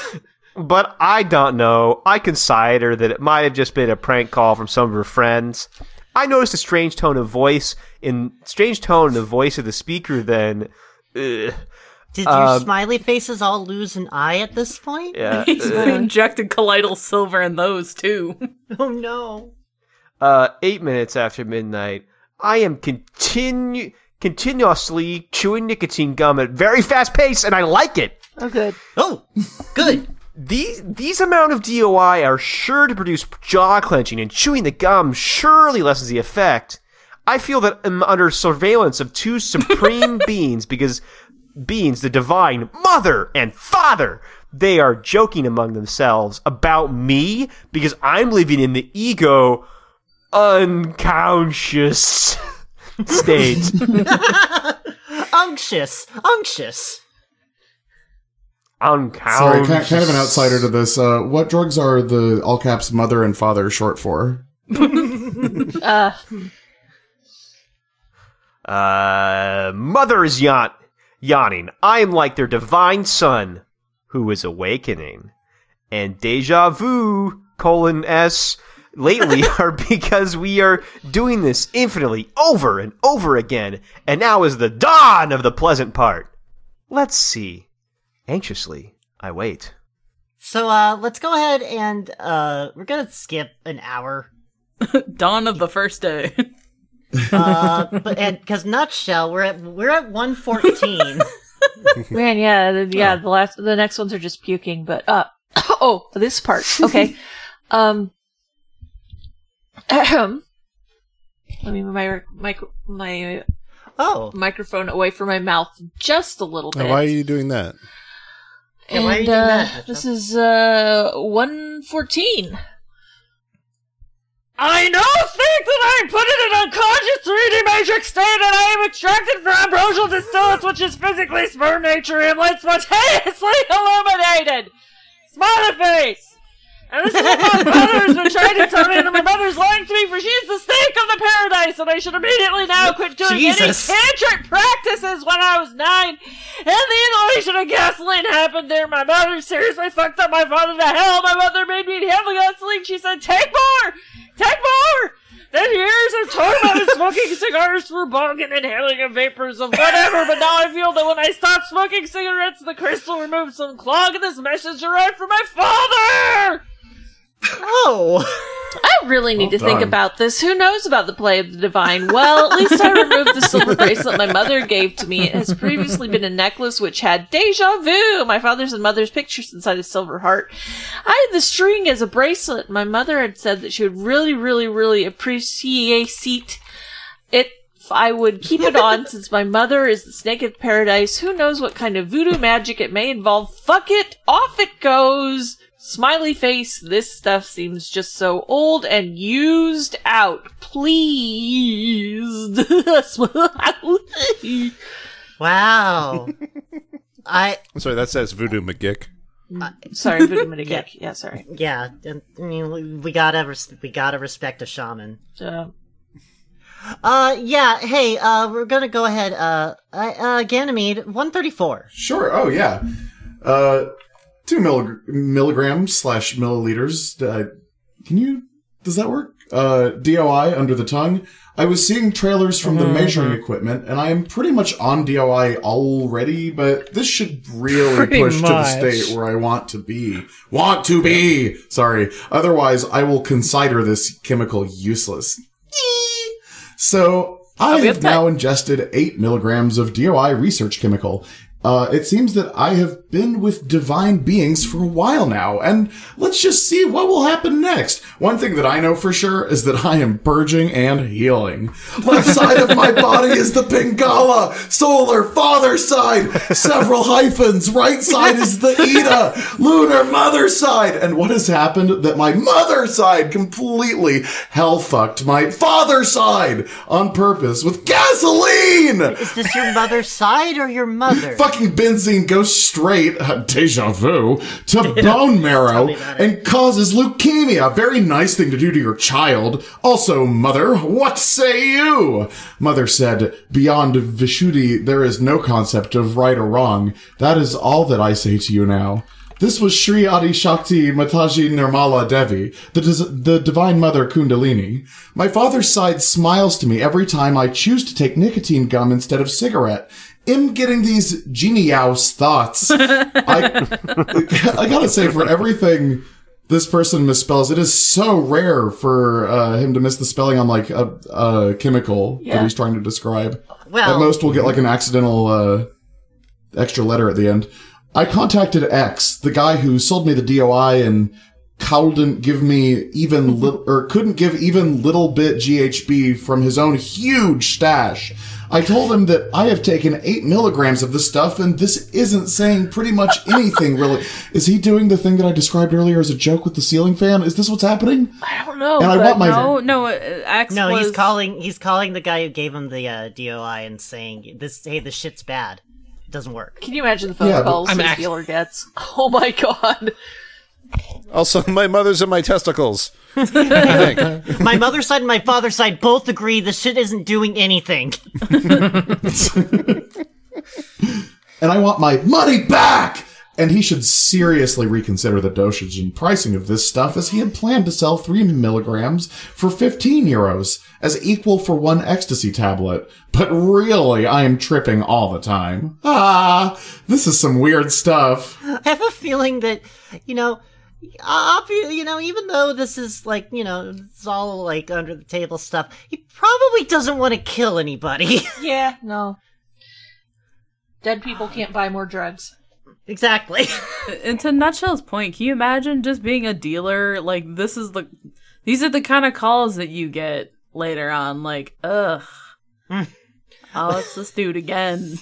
but I don't know. I can side her that it might have just been a prank call from some of her friends. I noticed a strange tone of voice in strange tone in the voice of the speaker. Then, Ugh. Did your Um, smiley faces all lose an eye at this point? yeah. He's ugh. injected colloidal silver in those too. Oh no. uh, eight minutes after midnight, I am continu- continuously chewing nicotine gum at very fast pace, and I like it. Oh, good. Oh, good. These these amount of DOI are sure to produce jaw clenching, and chewing the gum surely lessens the effect. I feel that I'm under surveillance of two supreme beings because beings, the divine mother and father, they are joking among themselves about me because I'm living in the ego unconscious state. Unctuous. Unctuous. unconscious. Sorry, kind, kind of an outsider to this. Uh, what drugs are the all caps mother and father short for? Uh, Uh, mother is yawn- yawning. I am like their divine son, who is awakening. And deja vu, colon S, lately are because we are doing this infinitely over and over again. And now is the dawn of the pleasant part. Let's see. Anxiously, I wait. So uh, let's go ahead and uh, we're gonna skip an hour. Dawn of the first day. Uh, but and because nutshell, we're at we're at one fourteen. Man, yeah, the, yeah. The last, the next ones are just puking. But uh, oh, this part. Okay. um. Ahem. Let me move my my my oh, microphone away from my mouth just a little bit. Now, why are you doing that? Yeah, why are you And, doing uh, that, This is uh one fourteen. I now think that I put in an unconscious 3D matrix state and I am extracted from ambrosial distillates, which is physically sperm nature and light spontaneously illuminated. Smiley face! And this is what my mother has been trying to tell me that my mother's lying to me for she's the snake of the paradise and I should immediately now quit doing Jesus. any tantric practices when I was nine. And the inhalation of gasoline happened there. My mother seriously fucked up my father to hell. My mother made me inhale the gasoline. She said, take more! Take more! Then years of talking about and smoking cigars for bong and inhaling the vapors of whatever, but now I feel that when I stop smoking cigarettes, the crystal removes some clog and this message arrived from my father! Oh, I really need Well to think about this. Who knows about the play of the divine? Well, at least I removed the silver bracelet my mother gave to me. It has previously been a necklace which had deja vu, my father's and mother's pictures inside a silver heart. I had the string as a bracelet. My mother had said that she would really, really, really appreciate it if I would keep it on since my mother is the snake of paradise. Who knows what kind of voodoo magic it may involve? Fuck it! Off it goes! Smiley face, this stuff seems just so old and used out. Please. wow. I I'm sorry, that says Voodoo McGick. sorry, voodoo Mitigek. Yeah, sorry. yeah. I mean, we, we gotta res- we gotta respect a shaman. Uh, Uh, yeah. Hey, uh, we're gonna go ahead. Uh, uh, Ganymede, one thirty four. Sure. Oh yeah. Uh, two millig- milligrams slash milliliters. Uh, can you? Does that work? Uh, DOI under the tongue. I was seeing trailers from the measuring equipment, and I am pretty much on DOI already. But this should really Pretty push to the state where I want to be. Want to be. Sorry. Otherwise, I will consider this chemical useless. So I have now ingested eight milligrams of DOI research chemical. Uh, it seems that I have been with divine beings for a while now, and let's just see what will happen next. One thing that I know for sure is that I am purging and healing. Left side of my body is the Pingala, solar father side, several hyphens. Right side is the Ida, lunar mother side. And what has happened that my mother side completely hell fucked my father side on purpose with gasoline. Is this your mother's side or your mother? Fucking benzene goes straight, uh, deja vu, to bone marrow me about it. and causes leukemia. Very nice thing to do to your child. Also, mother, what say you? Mother said, beyond Vishuddhi, there is no concept of right or wrong. That is all that I say to you now. This was Sri Adi Shakti Mataji Nirmala Devi, the, the divine mother Kundalini. My father's side smiles to me every time I choose to take nicotine gum instead of cigarette. Am getting these genius thoughts. I, I gotta say, for everything this person misspells, it is so rare for uh, him to miss the spelling on like a, a chemical that he's trying to describe. Well- At most, we'll get like an accidental uh, extra letter at the end. I contacted X, the guy who sold me the DOI and couldn't give me even li- or couldn't give even little bit GHB from his own huge stash. I told him that I have taken eight milligrams of this stuff and this isn't saying pretty much anything really. Is he doing the thing that I described earlier as a joke with the ceiling fan? Is this what's happening? I don't know. And I want my- No, no, uh, X No, was... he's calling. He's calling the guy who gave him the uh, DOI and saying, "This, hey, this shit's bad. It doesn't work." Can you imagine the phone Yeah, but- calls I'm this act- dealer gets? Oh my god. Also, my mother's in my testicles. I think. My mother's side and my father's side both agree this shit isn't doing anything. and I want my money back. and he should seriously reconsider the dosage and pricing of this stuff as he had planned to sell 3 milligrams for 15 euros as equal for one ecstasy tablet. But really, I am tripping all the time. Ah, this is some weird stuff. I have a feeling that, you know, obvi- you know, even though this is like, you know, it's all like under the table stuff, he probably doesn't want to kill anybody. Yeah, no. Dead people can't buy more drugs. exactly. And to Nutshell's point, can you imagine just being a dealer? Like this is the these are the kind of calls that you get later on. Like, ugh. oh, it's this dude again.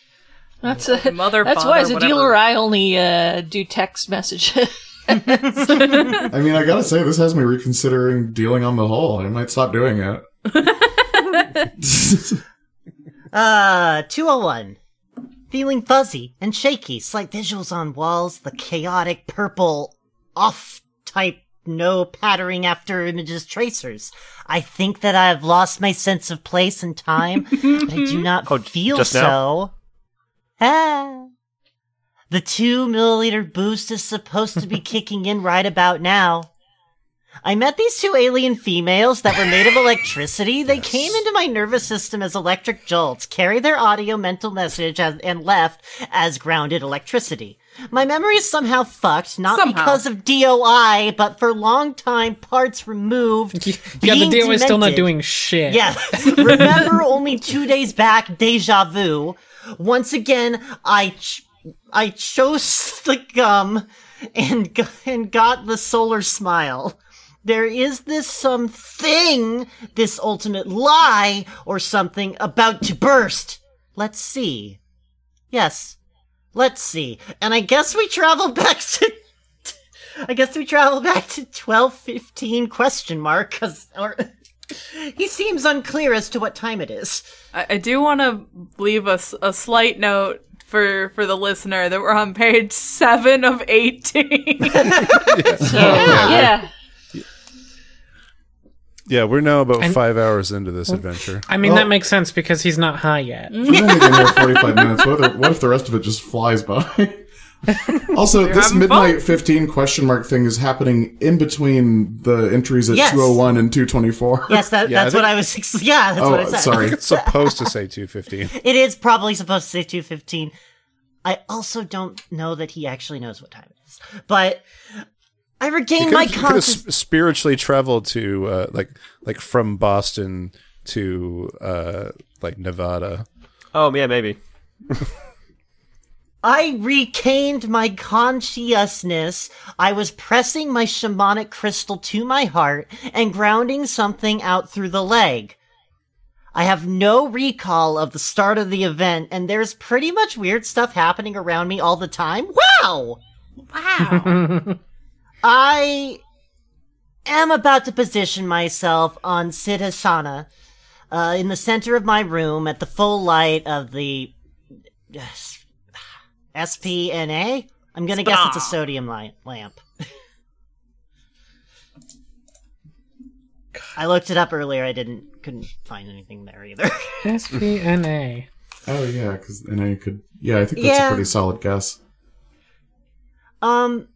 That's a Mother, That's father, why, as a whatever. dealer, I only uh, do text messages. I mean, I gotta say, this has me reconsidering dealing on the whole. I might stop doing it. Uh, 201. Feeling fuzzy and shaky, slight visuals on walls, the chaotic purple off type no pattering after images tracers. I think that I've lost my sense of place and time, but I do not Oh, feel just now? so. Ah. The two milliliter boost is supposed to be kicking in right about now. I met these two alien females that were made of electricity. They came into my nervous system as electric jolts, carried their audio mental message as, and left as grounded electricity. My memory is somehow fucked, not Somehow. because of DOI, but for long time parts removed. yeah, the DOI is still not doing shit. Yeah. Remember only two days back, deja vu. Once again, I ch- I chose the gum and and got the solar smile. There is this something, this ultimate lie or something about to burst. Let's see. Yes. Let's see. And I guess we travel back to I guess we travel back to 1215 question mark cuz or he seems unclear as to what time it is. I, I do want to leave a slight note for for the listener that we're on page seven of eighteen. So, yeah. Yeah, we're now about And- five hours into this adventure. I mean, Well- that makes sense because he's not high yet. We've only been here 45 minutes. What if, what if the rest of it just flies by? also, this midnight fun. 15 question mark thing is happening in between the entries at Yes. 201 and 224. Yes, that, Yeah, I that's think- what I was. ex- Yeah, that's Oh, what I said. sorry. It's supposed to say 215. It is probably supposed to say two fifteen. I also don't know that he actually knows what time it is, but I regained my consciousness. you could have conscious. s- spiritually traveled to uh, like like from Boston to uh, like Nevada. Oh yeah, maybe. I regained my consciousness. I was pressing my shamanic crystal to my heart and grounding something out through the leg. I have no recall of the start of the event, and there's pretty much weird stuff happening around me all the time. Wow! Wow! I am about to position myself on Siddhasana, uh, in the center of my room at the full light of the yes, SPNA? I'm gonna guess it's a sodium light lamp. I looked it up earlier. I didn't couldn't find anything there either. SPNA. Oh, yeah, because then I could. Yeah, I think that's Yeah. a pretty solid guess. um,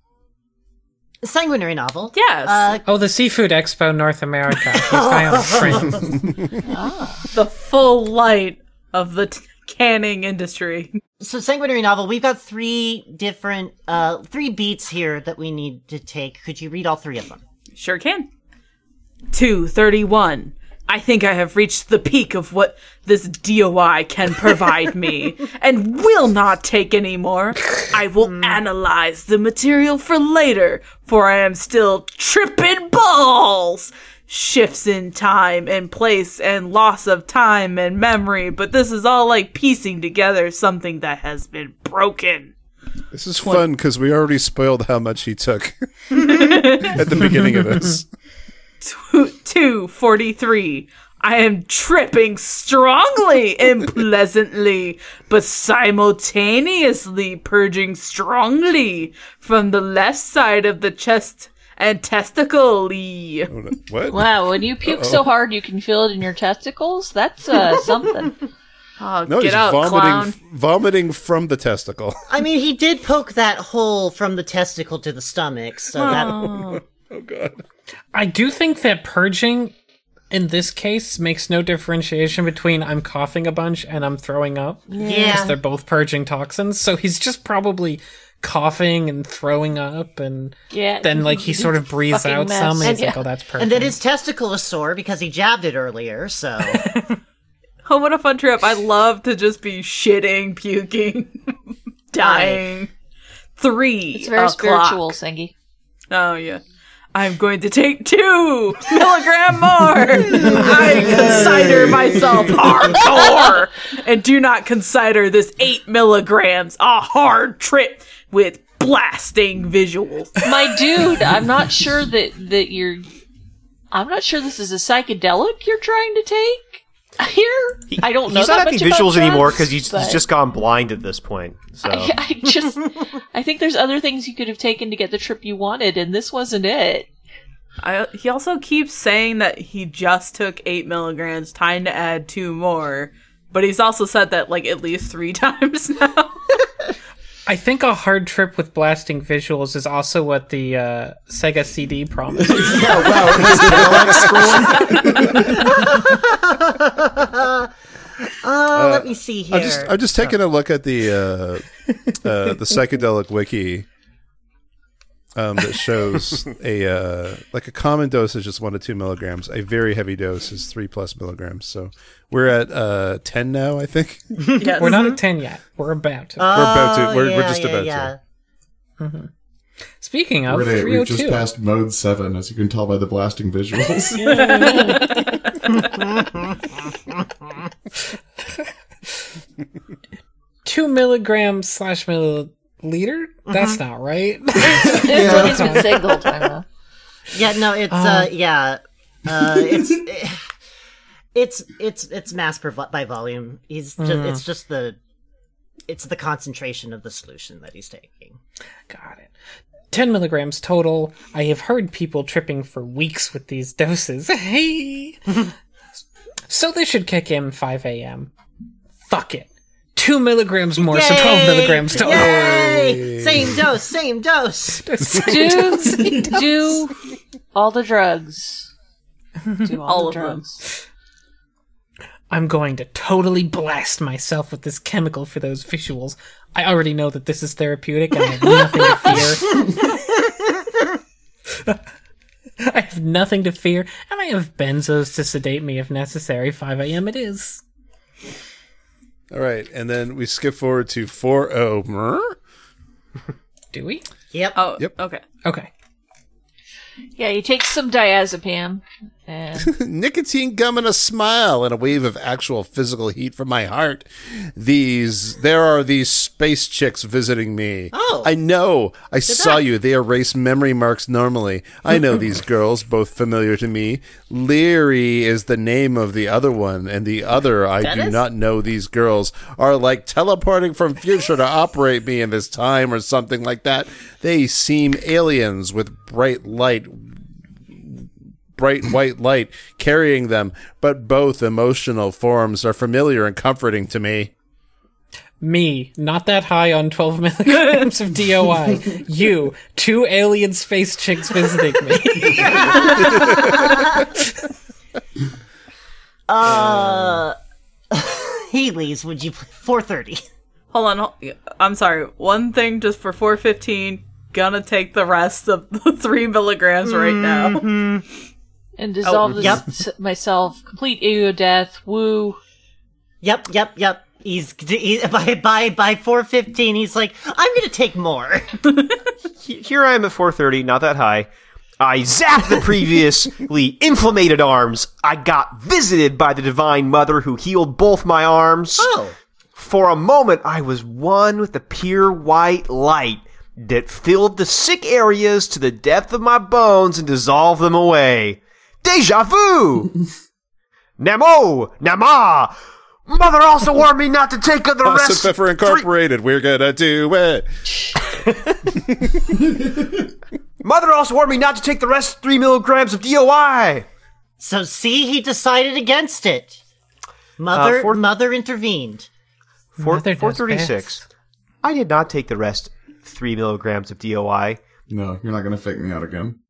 sanguinary novel. yes, Uh, Oh, the Seafood Expo North America. This guy on the the full light of the t- canning industry. so sanguinary novel. We've got three different, uh, three beats here that we need to take. Could you read all three of them? Sure can. 231. I think I have reached the peak of what this DOI can provide me and will not take any more. I will analyze the material for later, for I am still tripping balls. Shifts in time and place and loss of time and memory, but this is all like piecing together something that has been broken. This is fun because we already spoiled how much he took at the beginning of this. 243. I am tripping strongly and pleasantly, but simultaneously purging strongly from the left side of the chest and testicle. What? Wow, when you puke so hard you can feel it in your testicles, that's uh, something. Oh, No, get he's out, vomiting, clown. vomiting from the testicle. I mean, he did poke that hole from the testicle to the stomach, so that oh god. I do think that purging in this case makes no differentiation between I'm coughing a bunch and I'm throwing up. Yeah. Because they're both purging toxins. So he's just probably coughing and throwing up and Yeah. then like he sort of breathes out mess. some and And he's like, oh that's purging. and then his testicle is sore because he jabbed it earlier. So Oh, what a fun trip. I love to just be shitting, puking, dying. Three. It's very o'clock. spiritual, Sengi. Oh, yeah. I'm going to take two milligram more. I consider myself hardcore and do not consider this eight milligrams a hard trip with blasting visuals. My dude, I'm not sure that that you're. I'm not sure this is a psychedelic you're trying to take here. I don't know. He's that not much having about visuals anymore because he's, he's just gone blind at this point. So I, I just, I think there's other things you could have taken to get the trip you wanted, and this wasn't it. I, he also keeps saying that he just took eight milligrams, time to add two more. But he's also said that like at least three times now. I think a hard trip with blasting visuals is also what the uh, Sega CD promised. Yeah, wow. Is parallax scrolling? uh, let me see here. I'm just I'm just taking a look at the uh, uh, the psychedelic wiki um, that shows a uh, like a common dose is just one to two milligrams. A very heavy dose is three plus milligrams. So we're at uh, ten now, I think. yes. We're not at 10 yet. We're about to. we're about to. Oh, We're, we're just yeah, about yeah. to. Speaking of, Renee, we've just 302. passed mode 7, as you can tell by the blasting visuals. Two milligrams slash milliliter? That's not right. That's what he's been saying the whole time. Though. Yeah, no, it's uh, yeah, uh, it's it's it's it's mass per vo- by volume. He's just it's just the it's the concentration of the solution that he's taking. Got it. 10 milligrams total. I have heard people tripping for weeks with these doses. Hey! so this should kick in 5 a.m. Fuck it. 2 milligrams more, so 12 Yay! milligrams total. Yay! Same dose, same dose. Do do all the drugs. Do all, All the of them. drugs. I'm going to totally blast myself with this chemical for those visuals. I already know that this is therapeutic and I have nothing to fear. I have nothing to fear, and I have benzos to sedate me if necessary. 5 a.m. it is. All right, and then we skip forward to four oh. Mer? Do we? Yep. Oh, Yep. okay. Okay. Yeah, you take some diazepam and Nicotine gum and a smile and a wave of actual physical heat from my heart. These, there are these space chicks visiting me. Oh. I know. I saw you. They erase memory marks normally. I know these girls, both familiar to me. Leary is the name of the other one, and the other, I do not know these girls, are like teleporting from future to operate me in this time or something like that. They seem aliens with bright light bright white light carrying them, but both emotional forms are familiar and comforting to me. Me, not that high on 12 milligrams of DOI. You, two alien space chicks visiting me. Uh, Healy's, would you? Four thirty. Hold on. hol- I'm sorry. One thing just for 415. Gonna take the rest of the three milligrams right now. And oh, dissolve Oh, yep. s- myself. Complete ego death. Woo. Yep, yep, yep. He's he, by by by four fifteen. He's like, I'm gonna take more. Here I am at 4:30, not that high. I zap the previously inflamed arms. I got visited by the Divine Mother who healed both my arms. Oh, For a moment, I was one with the pure white light that filled the sick areas to the depth of my bones and dissolved them away. Deja vu! Namo! Nama! Mother also warned me not to take the rest. Awesome Pepper Incorporated, we're gonna do it. Mother also warned me not to take the rest three milligrams of DOI. so see, he decided against it. Mother, Uh, fourth- mother intervened. Four, Mother knows 436. I did not take the rest 3 milligrams of DOI. No, you're not going to fake me out again.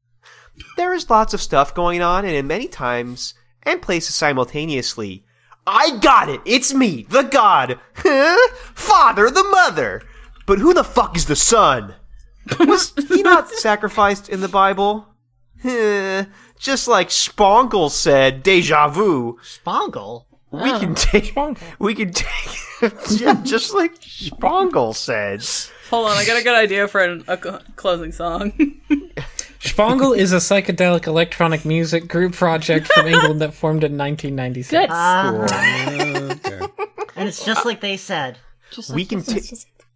There is lots of stuff going on, and in many times and places simultaneously. I got it! It's me, the God! Father, the Mother! But who the fuck is the Son? Was he not sacrificed in the Bible? Just like Sponkle said, deja vu. Shpongle. Oh. We can take. We can take. yeah, just like Sponkle said. Hold on, I got a good idea for an, a closing song. Shpongle is a psychedelic electronic music group project from England that formed in 1996. Good. Ah. And it's just like they said. we can take.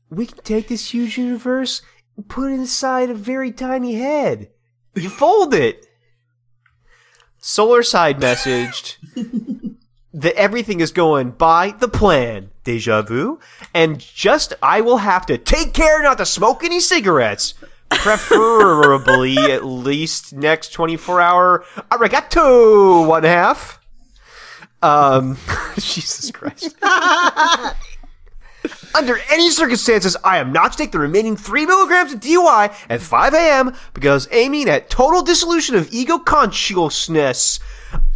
We can take this huge universe and put it inside a very tiny head. You fold it. Solar side messaged that everything is going by the plan. Deja vu. And just I will have to take care not to smoke any cigarettes. Preferably at least next 24 hour arigato one half. Um, Jesus Christ. Under any circumstances, I am not to take the remaining 3 milligrams of DUI at 5 a.m. because aiming at total dissolution of ego consciousness.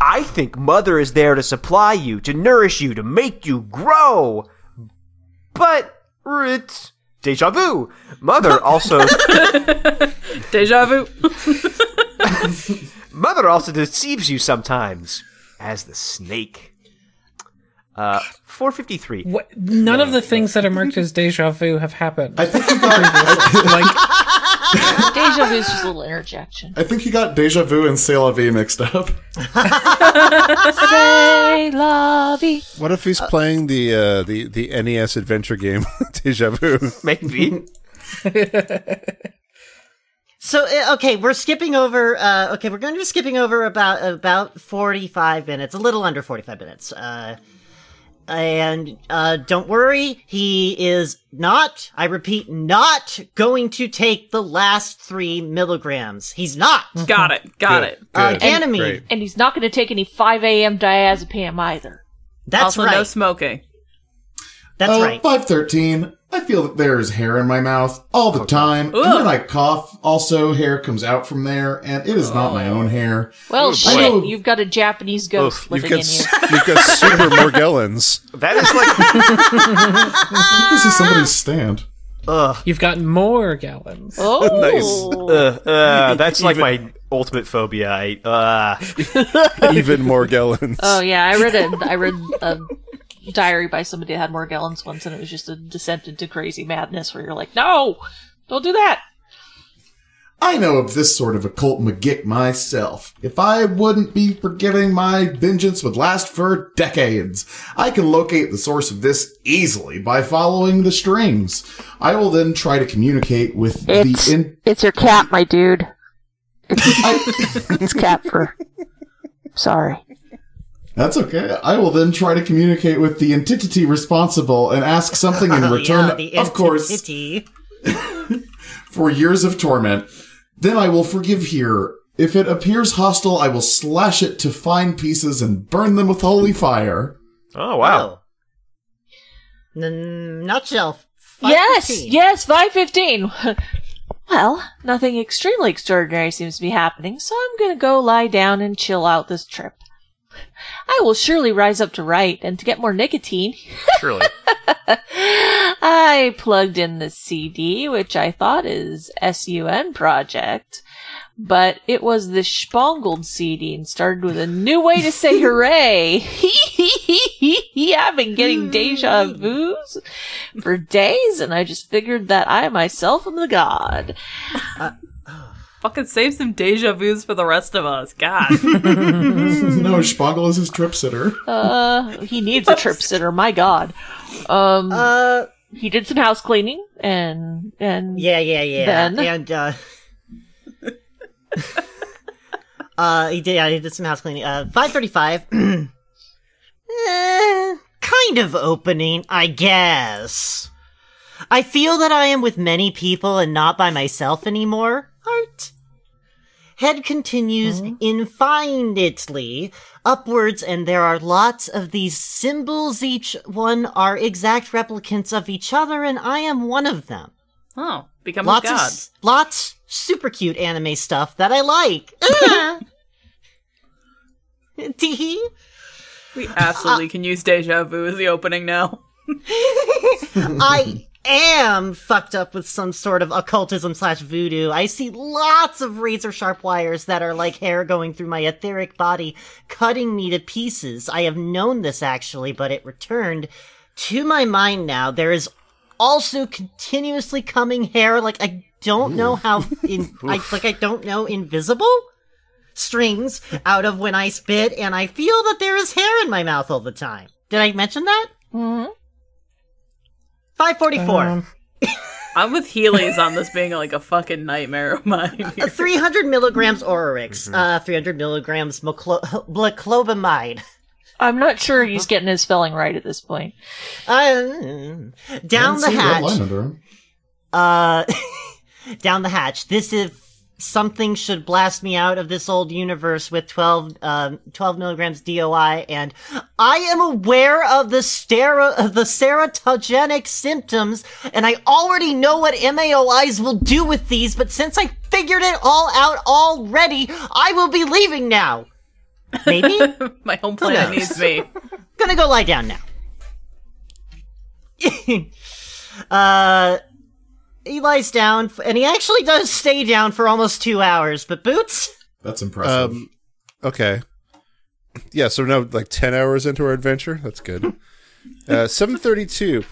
I think Mother is there to supply you, to nourish you, to make you grow. But, it's deja vu. Mother also, Deja vu. Mother also deceives you sometimes as the snake. Uh, 453. What, none of the things that are marked as deja vu have happened. I think you got. like, Deja vu is just a little interjection. I think he got deja vu and C'est la vie mixed up. Say la vie. What if he's playing the uh, the the NES adventure game Deja Vu? Maybe. So uh, okay, we're skipping over. Uh, okay, we're going to be skipping over about about forty five minutes, a little under forty five minutes. Uh, and uh, don't worry, he is not. I repeat, not going to take the last three milligrams. He's not. Got it. Got Good, it. Uh, good, Ganymede. great. And he's not going to take any 5 a.m. diazepam either. That's also, right. no smoking. That's Uh, right. 513. I feel that there is hair in my mouth all the time. And when I cough, also hair comes out from there, and it is not my own hair. Well, boy. shit, you've got a Japanese ghost You've living got in you. you've got super Morgellons. That is like. This is somebody's stand. Ugh. you've got more gallons. Oh, Uh, uh, that's like my ultimate phobia. I, uh, Even Morgellons. oh yeah. I read a I read a diary by somebody that had more Morgellons once, and it was just a descent into crazy madness where you're like, no, don't do that. I know of this sort of occult magic myself. If I wouldn't be forgiving, my vengeance would last for decades. I can locate the source of this easily by following the strings. I will then try to communicate with It's- the in- It's your cat, my dude. It's, it's cat fur. Sorry. That's okay. I will then try to communicate with the entity responsible and ask something in Oh, return, yeah, the of course, for years of torment. Then I will forgive here. If it appears hostile, I will slash it to fine pieces and burn them with holy fire. oh, wow. Oh. N- nutshell. Yes, 515. yes, 515. well, nothing extremely extraordinary seems to be happening, so I'm gonna go lie down and chill out this trip. I will surely rise up to write, and to get more nicotine, Surely. I plugged in the CD, which I thought is SUN Project, but it was the Spangled CD and started with a new way to say hooray. I've been getting deja vus for days, and I just figured that I myself am the god. Uh, Fucking save some deja vus for the rest of us. God. no, Spoggle is his trip sitter. Uh, he needs a trip sitter, my god. Um, Uh, he did some house cleaning, and, and yeah, yeah, yeah. Then? And, uh. uh, he did, yeah, he did some house cleaning. Uh, 535. eh, kind of opening, I guess. I feel that I am with many people and not by myself anymore. Art. head continues infinitely upwards, and there are lots of these symbols. Each one are exact replicants of each other, and I am one of them. Oh, become lots a of god. s- lots super cute anime stuff that I like. Ah. Tee. We absolutely can use deja vu as the opening now. I am fucked up with some sort of occultism slash voodoo. I see lots of razor sharp wires that are like hair going through my etheric body, cutting me to pieces. I have known this actually, but it returned to my mind now. There is also continuously coming hair. Like I don't know how in I like I don't know invisible strings out of when I spit, and I feel that there is hair in my mouth all the time. Did I mention that? Mm-hmm. 544. Um, I'm with Healy's on this being like a fucking nightmare of mine. Uh, 300 milligrams Aurorix, uh, 300 milligrams Moclo- Blaclobamide. I'm not sure he's getting his spelling right at this point. Uh, down the Fancy red line hatch. Uh, down the hatch. This is something should blast me out of this old universe with 12, um, 12 milligrams DOI, and I am aware of the of the serotogenic symptoms, and I already know what MAOIs will do with these, but since I figured it all out already, I will be leaving now. Maybe? My home planet needs me. Gonna go lie down now. uh, he lies down, and he actually does stay down for almost two hours. But Boots, That's impressive. Um, okay. Yeah, so now like 10 hours into our adventure. That's good. Uh, 732.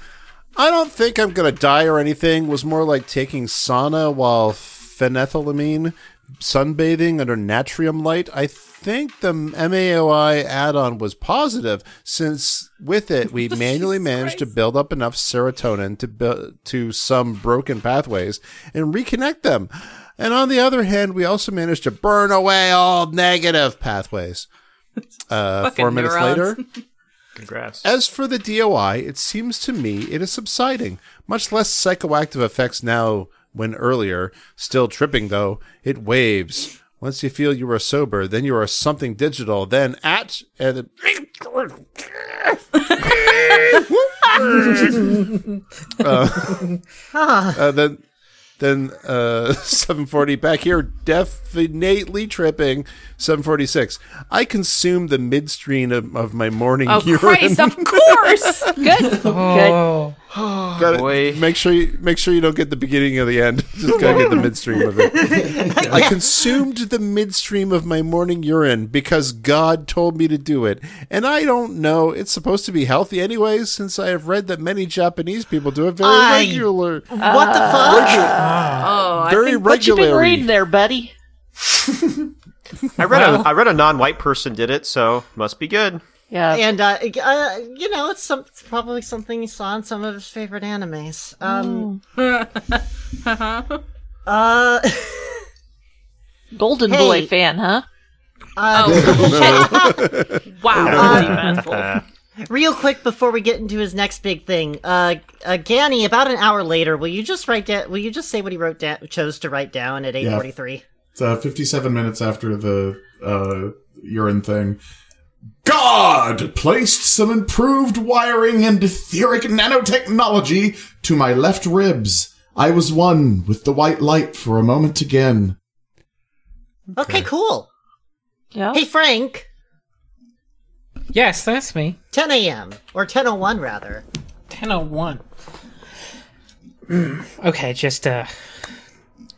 I don't think I'm going to die or anything. Was more like taking sauna while phenethylamine sunbathing under natrium light. I think the MAOI add-on was positive since with it we manually managed to build up enough serotonin to build to some broken pathways and reconnect them. And on the other hand, we also managed to burn away all negative pathways. Uh, four minutes neurons. later, Congrats. as for the DOI, it seems to me it is subsiding. Much less psychoactive effects now when earlier. Still tripping though. It waves. Once you feel you are sober, then you are something digital. Then at and uh, uh, then then uh 740 back here definitely tripping 746 i consumed the midstream of, of my morning Oh urine Christ! Of course. Good. Good. oh, Gotta- Boy. make sure you make sure you don't get the beginning of the end. Just gotta get the midstream of it. I consumed the midstream of my morning urine because God told me to do it, and I don't know. It's supposed to be healthy anyways, since I have read that many Japanese people do it very I- regular, what the fuck? Oh, I very think What you been reading there, buddy? I read a I read a non-white person did it, so must be good. Yeah. And uh, uh, you know, it's, some, it's probably something he saw in some of his favorite animes. Um, uh, Golden Hey. Boy fan, huh? uh, wow. Eventful. real quick before we get into his next big thing, uh, uh, Ganny, about an hour later, will you just write down? Will you just say what he wrote down, chose to write down at eight forty three? It's uh, 57 minutes after the uh, urine thing. God placed some improved wiring and etheric nanotechnology to my left ribs. I was one with the white light for a moment again. Okay, cool. Yeah. Hey, Frank, yes, that's me. 10 a.m. or 10:01 rather. 1001. Mm, okay, just uh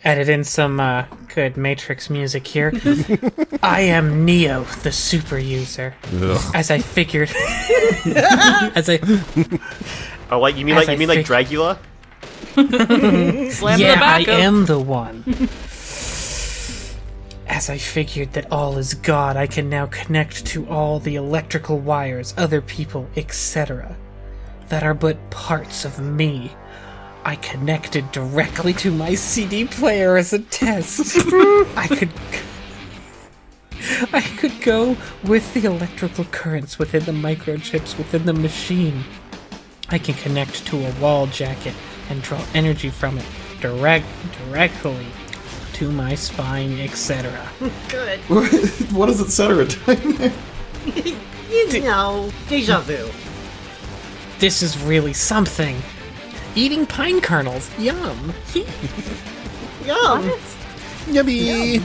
edit in some uh good Matrix music here. I am Neo, the super user. As I figured As I Oh, like you mean As like you I mean like think- Dracula? Slam Yeah, the I back up. am the one. As I figured that all is God, I can now connect to all the electrical wires, other people, etc. That are but parts of me. I connected directly to my CD player as a test. I could. I could go with the electrical currents within the microchips within the machine. I can connect to a wall jacket and draw energy from it direct directly to my spine, etc. Good. what is etc. You know, deja vu. This is really something. Eating pine kernels, yum. Yum. Yummy.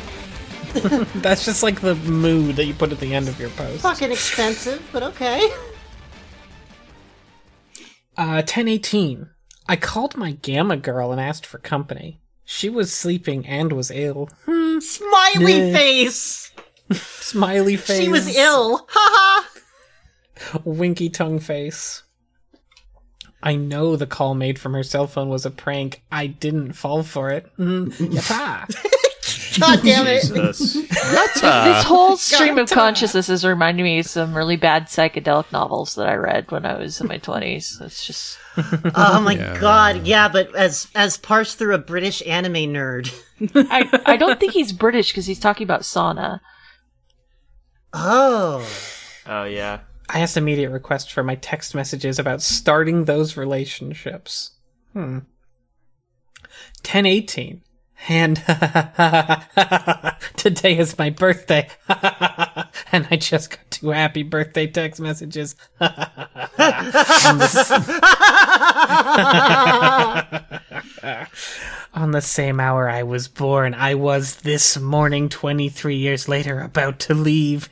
That's just like the mood that you put at the end of your post. Fucking expensive, but okay. Uh, 1018. I called my gamma girl and asked for company. She was sleeping and was ill. Hmm, Smiley face. smiley face. She was ill. Ha ha! Winky tongue face. I know the call made from her cell phone was a prank. I didn't fall for it. Mm. God damn it. Jesus. this whole stream of consciousness is reminding me of some really bad psychedelic novels that I read when I was in my twenties. It's just Oh my god, yeah, but as as parsed through a British anime nerd. I, I don't think he's British because he's talking about sauna. Oh. Oh yeah. I asked immediate request for my text messages about starting those relationships. Hmm. 1018. And today is my birthday. and I just got two happy birthday text messages. On the- On the same hour I was born, I was this morning, 23 years later, about to leave.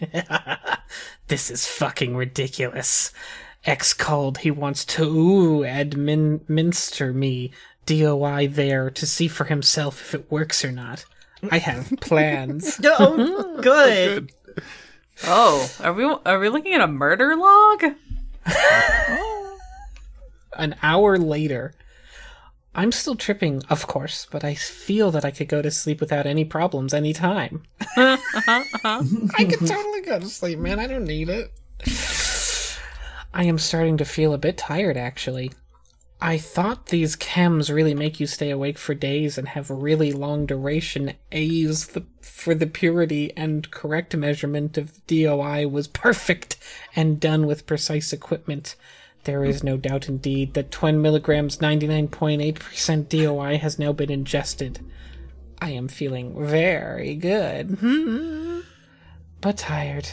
this is fucking ridiculous. Ex called, he wants to ooh, administer me, DOI there, to see for himself if it works or not. I have plans. Oh, good. Oh, are we are we looking at a murder log? An hour later, I'm still tripping, of course, but I feel that I could go to sleep without any problems anytime. I could totally go to sleep, man. I don't need it. I am starting to feel a bit tired, actually. I thought these chems really make you stay awake for days and have really long duration. A's the, for the purity and correct measurement of DOI was perfect and done with precise equipment. There is no doubt indeed that 20 milligrams 99.8% DOI has now been ingested. I am feeling very good. Hmm. But tired.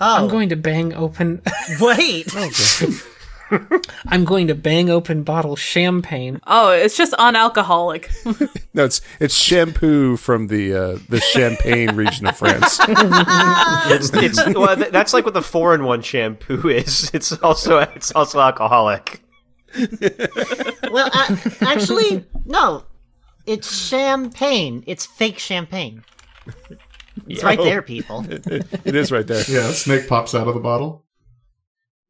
Oh, I'm going to bang open. wait. I'm going to bang open bottle champagne. Oh, it's just unalcoholic. No, it's it's shampoo from the uh, the Champagne region of France. It's, it's well, th- that's like what the four in one shampoo is. It's also it's also alcoholic. Well, uh, actually, no. It's champagne. It's fake champagne. It's right there, people. it is right there. Yeah, snake pops out of the bottle.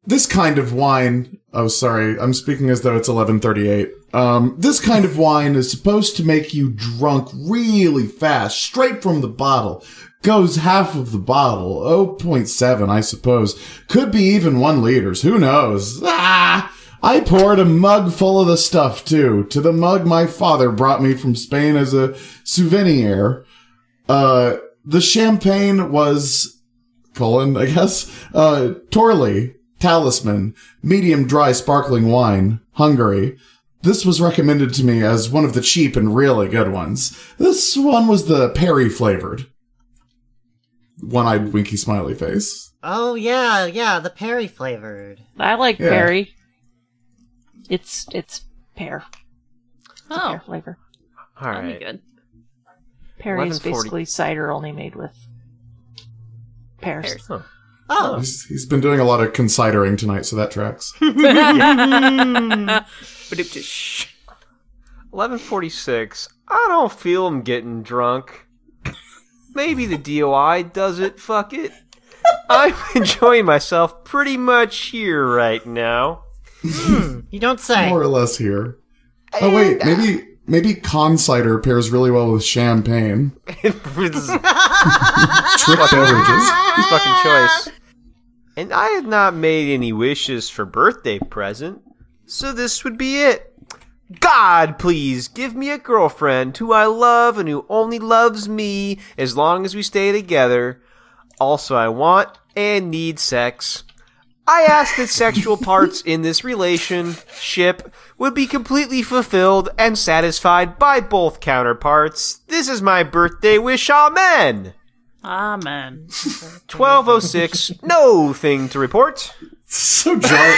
This kind of wine. Oh, sorry. I'm speaking as though it's 1138. Um, this kind of wine is supposed to make you drunk really fast, straight from the bottle. Goes half of the bottle. 0.7, I suppose. Could be even one liters. Who knows? Ah! I poured a mug full of the stuff too. To the mug my father brought me from Spain as a souvenir. Uh, the champagne was colon, I guess. Uh, Torley, Talisman, medium dry sparkling wine, Hungary. This was recommended to me as one of the cheap and really good ones. This one was the Perry flavored. One-eyed winky smiley face. Oh yeah, yeah, the Perry flavored. I like Yeah. berry. It's it's pear. Oh, Pear flavor. All that'd be good. Perry is basically cider only made with pears. Pears. Huh. Oh, He's, he's been doing a lot of considering tonight, so that tracks. 1146. I don't feel him getting drunk. Maybe the DOI does it. Fuck it. I'm enjoying myself pretty much here right now. Hmm, you don't say. More or less here. Oh wait, uh, maybe maybe con cider pairs really well with champagne. It's Trick beverages. fucking choice. And I had not made any wishes for birthday present, so this would be it. God, please give me a girlfriend who I love and who only loves me as long as we stay together. Also, I want and need sex. I ask that sexual parts in this relationship would be completely fulfilled and satisfied by both counterparts. This is my birthday wish, amen. Amen. 1206, no thing to report. So jarring.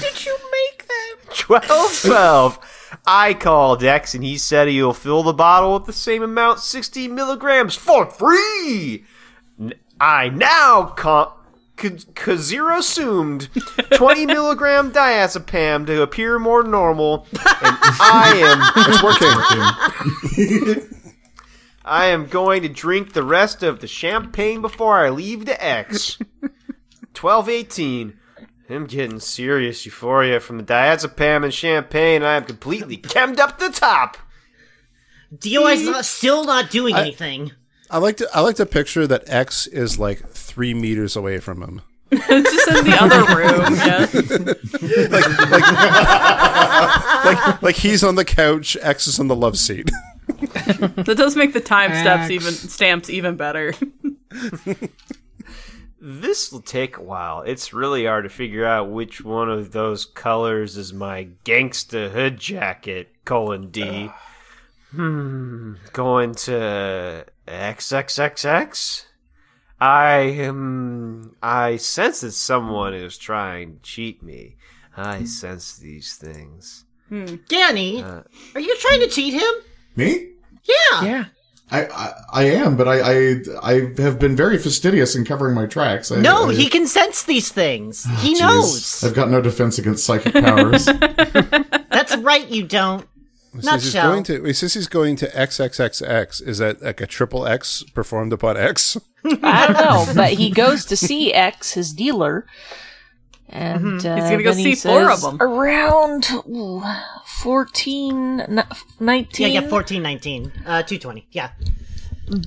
Did you make them? 1212. I called X and he said he'll fill the bottle with the same amount, 60 milligrams, for free. I now con- Kazero assumed 20 milligram diazepam to appear more normal, and I am It's working. I am going to drink the rest of the champagne before I leave to X. 1218. I'm getting serious euphoria from the diazepam and champagne. I am completely chemmed up the top. DOI's not, still not doing anything. I like to I like to picture that X is like three meters away from him. It's just in the other room. Yeah. like Like like he's on the couch, X is on the love seat. That does make the time steps even stamps even better. This will take a while. It's really hard to figure out which one of those colors is my gangsta hood jacket. Colon D. Hmm. Going to XXXX. I um. I sense that someone is trying to cheat me. I sense these things. Danny, are you trying to cheat him? Me? Yeah. Yeah. I, I I am, but I, I I have been very fastidious in covering my tracks. I, No, I, he can sense these things. Ah, he Jeez. knows. I've got no defense against psychic powers. That's right, you don't. He says he's going to he says he's going to XXXX. Is that like a triple X performed upon X? I don't know, but he goes to see X, his dealer, and uh, He's gonna go see four of them. Around ooh, 14, 19. Yeah, yeah, fourteen nineteen. Uh, 220. Yeah.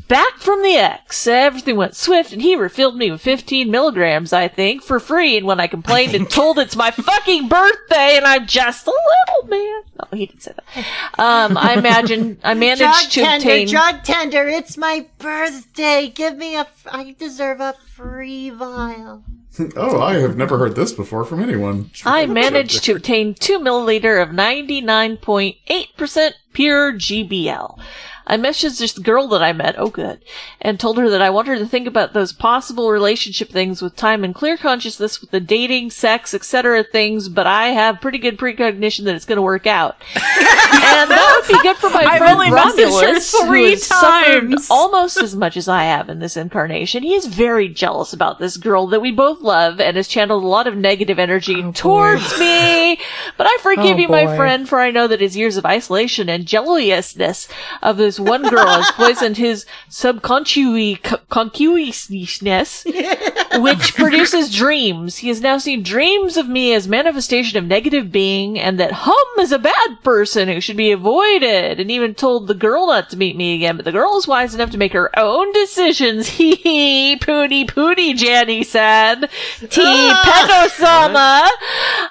Back from the X. Everything went swift, and he refilled me with 15 milligrams, I think, for free. And when I complained and told it's my fucking birthday and I'm just a little man. No, he didn't say that. Um, I imagine I managed Drug to tender, obtain. drug tender, it's my birthday. Give me a. F- I deserve a free vial. oh, I have never heard this before from anyone. I managed to obtain 2 milliliter of 99.8% pure GBL. I messaged this girl that I met, oh good, and told her that I want her to think about those possible relationship things with time and clear consciousness with the dating, sex, etc. things, but I have pretty good precognition that it's going to work out. and that would be good for my I've friend only Romulus, who three has suffered times. almost as much as I have in this incarnation. He is very jealous about this girl that we both love and has channeled a lot of negative energy oh, towards me. But I forgive Oh, you, my boy. friend, for I know that his years of isolation and jealousness of this one girl has poisoned his subconscious consciousness, which produces dreams. He has now seen dreams of me as manifestation of negative being, and that Hum is a bad person who should be avoided, and even told the girl not to meet me again. But the girl is wise enough to make her own decisions. Hee hee, pooty pooty, Janny said. T. Ah! Pedosama.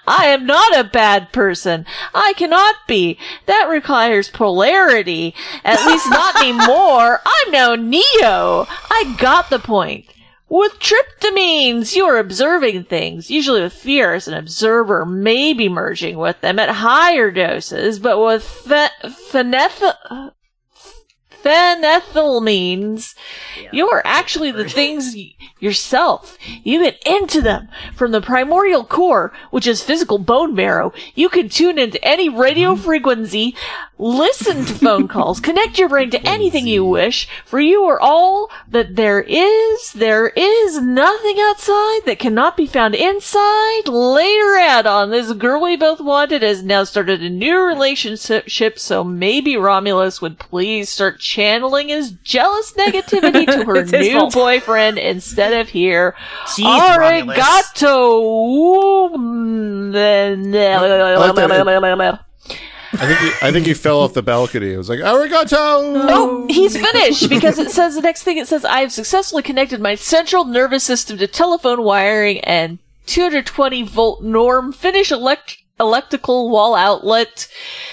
I am not a bad person. I cannot be. That requires polarity. At least not anymore. I'm now Neo. I got the point. With tryptamines, you are observing things, usually with fear as an observer, maybe merging with them at higher doses, but with phe- pheneth- phenethylamines, you are actually the things yourself. You get into them from the primordial core, which is physical bone marrow. You can tune into any radio frequency, listen to phone calls, connect your brain to anything you wish, for you are all that there is. There is nothing outside that cannot be found inside. Later add on, this girl we both wanted has now started a new relationship, so maybe Romulus would please start channeling his jealous negativity to her new fault. boyfriend instead of here. Jeez, Arigato. I think he, I think he fell off the balcony. It was like arigato. No, he's finished because it says the next thing it says I have successfully connected my central nervous system to telephone wiring and 220 volt norm finish elect- electrical wall outlet,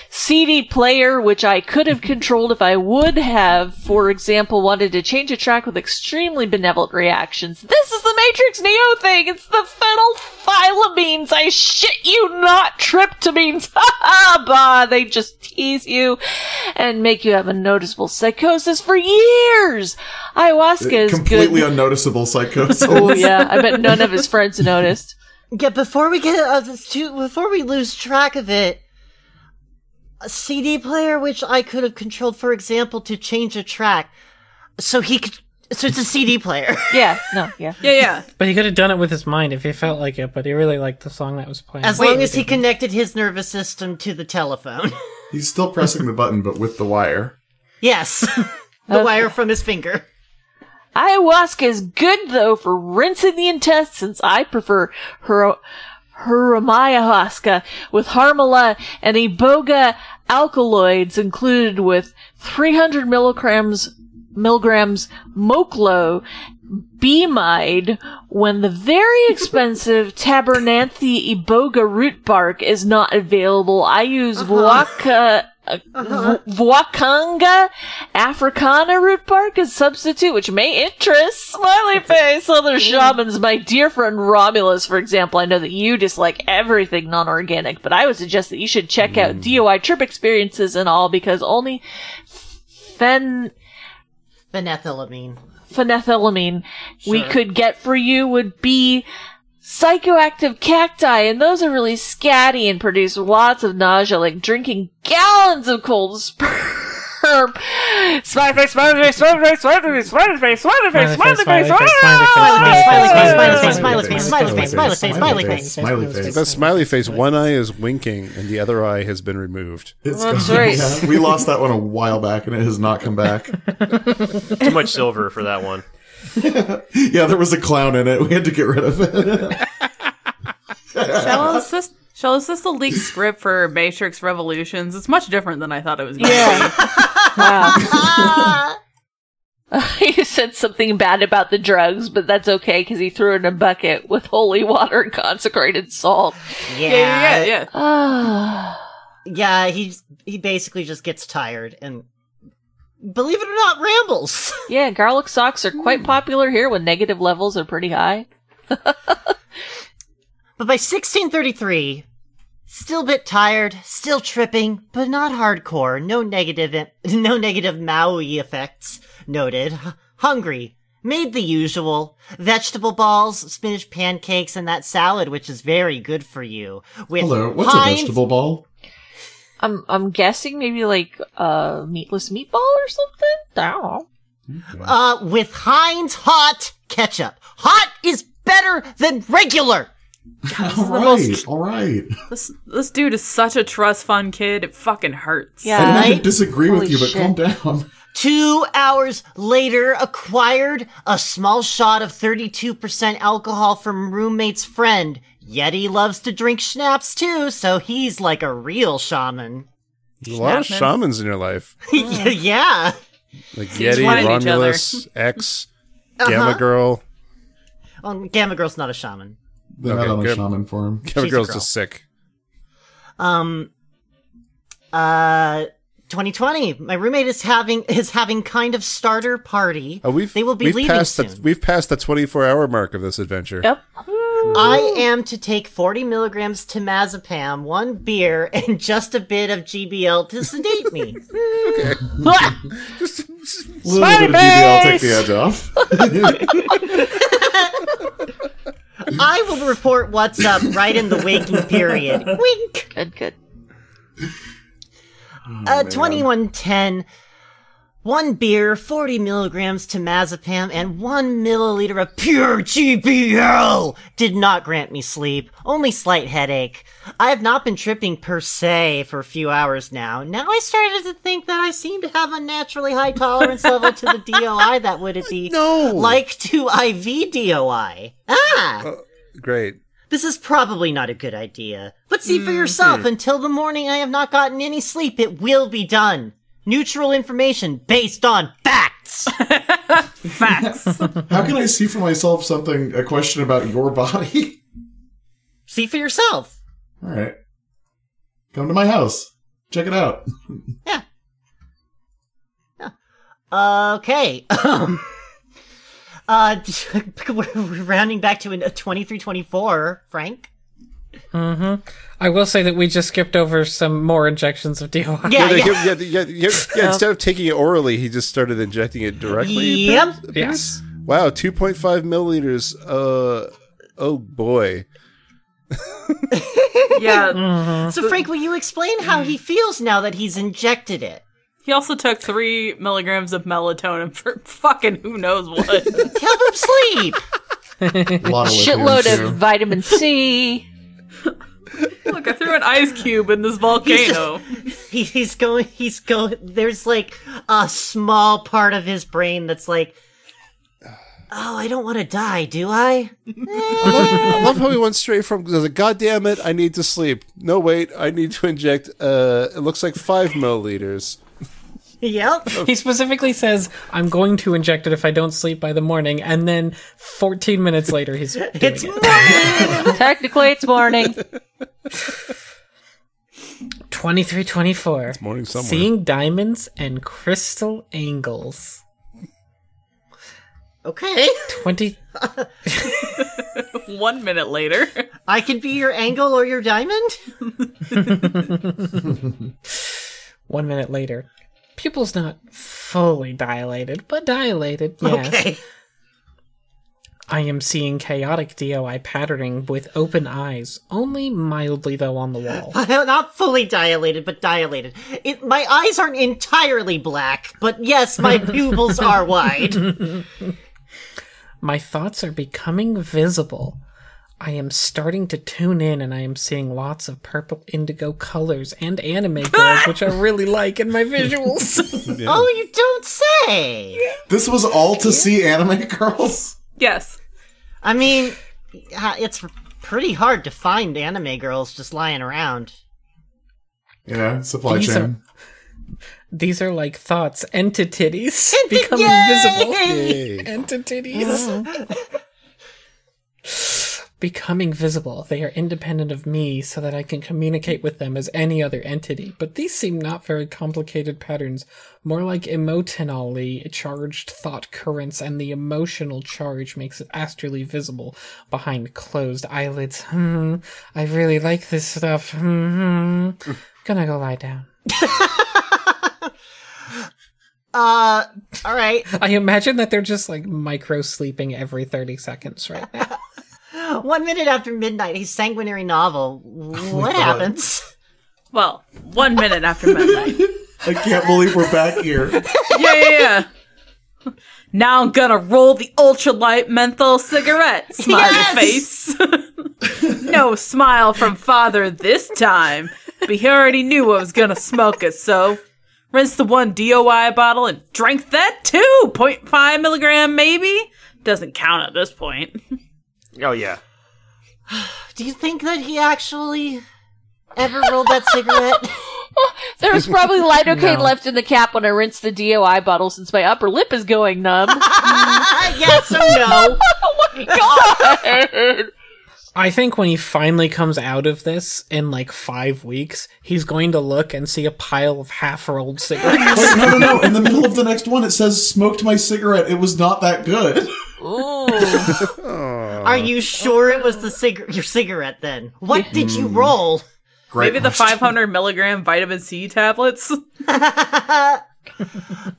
CD player, which I could have controlled if I would have, for example, wanted to change a track with extremely benevolent reactions. This is the Matrix Neo thing! It's the phenylphylamines! I shit you not, tryptamines! Ha ha! Bah! They just tease you and make you have a noticeable psychosis for years! Uh, Ayahuasca is Completely good. unnoticeable psychosis. oh yeah, I bet none of his friends noticed. Yeah, before we get uh, this too, before we lose track of it, a CD player which I could have controlled, for example, to change a track, so he could. So it's a CD player. Yeah, no, yeah. Yeah, yeah. But he could have done it with his mind if he felt like it, but he really liked the song that was playing. As long as he connected his nervous system to the telephone. He's still pressing the button, but with the wire. yes, the wire from his finger. Ayahuasca is good though for rinsing the intestines. I prefer her Huramayahuasca with harmala and iboga alkaloids included with 300 milligrams milligrams moklo Beamide when the very expensive Tabernanthe iboga root bark is not available. I use uh-huh. Vuaca uh, Voacanga Africana root bark as substitute, which may interest smiley face other shamans. My dear friend Romulus, for example, I know that you dislike everything non-organic, but I would suggest that you should check out DOI trip experiences and all because only fen Phenethylamine. phenethylamine we could get for you would be psychoactive cacti, and those are really scatty and produce lots of nausea, like drinking gallons of cold sperm. Smiley face, smiley face, smiley face, smiley face, smiley face, smiley face, smiley face, smiley face, Smiley face, smiley smiley face, face, smiley face, smiley face, smiley face, Smiley face. That smiley face, one eye is winking and the other eye has been removed. It's That's gone. right. We lost that one a while back, and it has not come back. Too much silver for that one. yeah, there was a clown in it. We had to get rid of it. Shall assist Shall assist the leaked script for Matrix Revolutions? It's much different than I thought it was going to Yeah. Wow. he said something bad about the drugs, but that's okay because he threw it in a bucket with holy water and consecrated salt. Yeah, yeah, Yeah, yeah. Ah. yeah. He he basically just gets tired and, believe it or not, rambles. yeah, garlic socks are quite hmm. popular here when negative levels are pretty high. But by 1633, still a bit tired, still tripping, but not hardcore. No negative, no negative MAOI effects noted. H- hungry. Made the usual. Vegetable balls, spinach pancakes, and that salad, which is very good for you. With Hello, what's Heinz- a vegetable ball? I'm I'm guessing maybe like a meatless meatball or something. I don't know. Uh, with Heinz hot ketchup. Hot is better than regular! All right, all right. This this dude is such a trust fund kid. It fucking hurts. I Yeah. didn't Right? disagree Holy with you, but shit. calm down. Two hours later, acquired a small shot of 32% alcohol from roommate's friend. Yeti loves to drink schnapps too, so he's like a real shaman. There's a lot of shamans in your life. yeah. Like Yeti, find each. Romulus, X, Gamma Uh-huh. Girl. Well, Gamma Girl's not a shaman. They're not Okay, on a good. shaman form. Gamma She's Girl's girl. just sick. Um, uh, 2020. My roommate is having is having kind of starter party. Oh, we've they will be we've leaving passed soon. the we've passed the 24 hour mark of this adventure. Yep. I am to take 40 milligrams temazepam, one beer, and just a bit of GBL to sedate me. okay A little bit of GBL, I'll take the edge off. I will report what's up right in the waking period. Wink. Good, good. Uh, 2110. One beer, 40 milligrams temazepam, and one milliliter of pure GBL did not grant me sleep, only slight headache. I have not been tripping per se for a few hours now. Now I started to think that I seem to have a naturally high tolerance level to the DOI that would it be No. like to IV DOI. Ah! Great. This is probably not a good idea. But see for yourself, until the morning I have not gotten any sleep, it will be done. Neutral information based on facts. Facts. How can I see for myself something, a question about your body? see for yourself. All right. Come to my house. Check it out. Yeah. yeah. Okay. Um, uh, we're we're rounding back to a 2324, Frank. I will say that we just skipped over some more injections of DOI. Yeah, Yeah, yeah. yeah, yeah, yeah, yeah, Instead of taking it orally, he just started injecting it directly. Yep. Yes. Wow, 2.5 milliliters. Uh, oh boy. Yeah. So, Frank, will you explain how he feels now that he's injected it? He also took three milligrams of melatonin for fucking who knows what. Help him sleep. A lot of lithium, Shitload too. of vitamin C. Look, I threw an ice cube in this volcano. He, he's going. He's going. There's like a small part of his brain that's like, oh, I don't want to die, do I? I love, I love how he went straight from, God damn it, I need to sleep. No, wait, I need to inject, uh, it looks like five milliliters. yep. He specifically says, I'm going to inject it if I don't sleep by the morning, and then 14 minutes later, he's doing It's it. Technically, it's morning. 2324. morning somewhere. Seeing diamonds and crystal angles. okay. 20. One minute later. I can be your angle or your diamond. One minute later. Pupils not fully dilated, but dilated, yes. Okay. I am seeing chaotic DOI patterning with open eyes, only mildly though on the wall. Not fully dilated, but dilated. It, my eyes aren't entirely black, but yes, my pupils are wide. My thoughts are becoming visible. I am starting to tune in and I am seeing lots of purple indigo colors and anime girls, which I really like in my visuals. Oh, you don't say. This was all to see anime girls? Yes. I mean, uh, it's pretty hard to find anime girls just lying around. Yeah, supply These chain. These are like thoughts, entities Enti- become Yay! visible. Yay. Entities. becoming visible. They are independent of me so that I can communicate with them as any other entity. But these seem not very complicated patterns, more like emotionally charged thought currents, and the emotional charge makes it astrally visible behind closed eyelids. Hmm, I really like this stuff. Hmm, gonna go lie down. Uh, all right. I imagine that they're just like micro sleeping every 30 seconds right now. One minute after midnight, a sanguinary novel. Oh what God. happens? Well, one minute after midnight. I can't believe we're back here. Yeah, yeah, yeah. Now I'm gonna roll the ultralight menthol cigarette. Smiley Yes! face. no smile from father this time. But he already knew I was gonna smoke it, so rinsed the one DOI bottle and drank that too. 0.5 milligram, maybe? Doesn't count at this point. Oh yeah. Do you think that he actually ever rolled that cigarette? There was probably lidocaine No. left in the cap when I rinsed the DOI bottle since my upper lip is going numb. yes or no? oh my god! I think when he finally comes out of this in like five weeks, he's going to look and see a pile of half rolled cigarettes. Wait, no, no, no. In the middle of the next one, it says, smoked my cigarette. It was not that good. Ooh. Are you sure it was the cig- your cigarette then? What did you roll? Great Maybe the 500 milligram vitamin C tablets.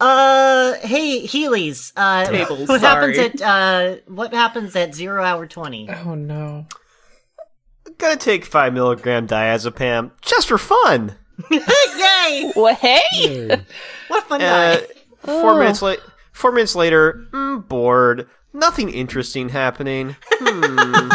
Uh, hey, Healy's. Uh, Tables, what happens at uh, what happens at zero hour twenty? oh no. Gonna take five milligram diazepam just for fun. Yay! well, hey! What a fun Uh, night! four Oh. minutes late. Four minutes later, mm, bored. Nothing interesting happening. Hmm.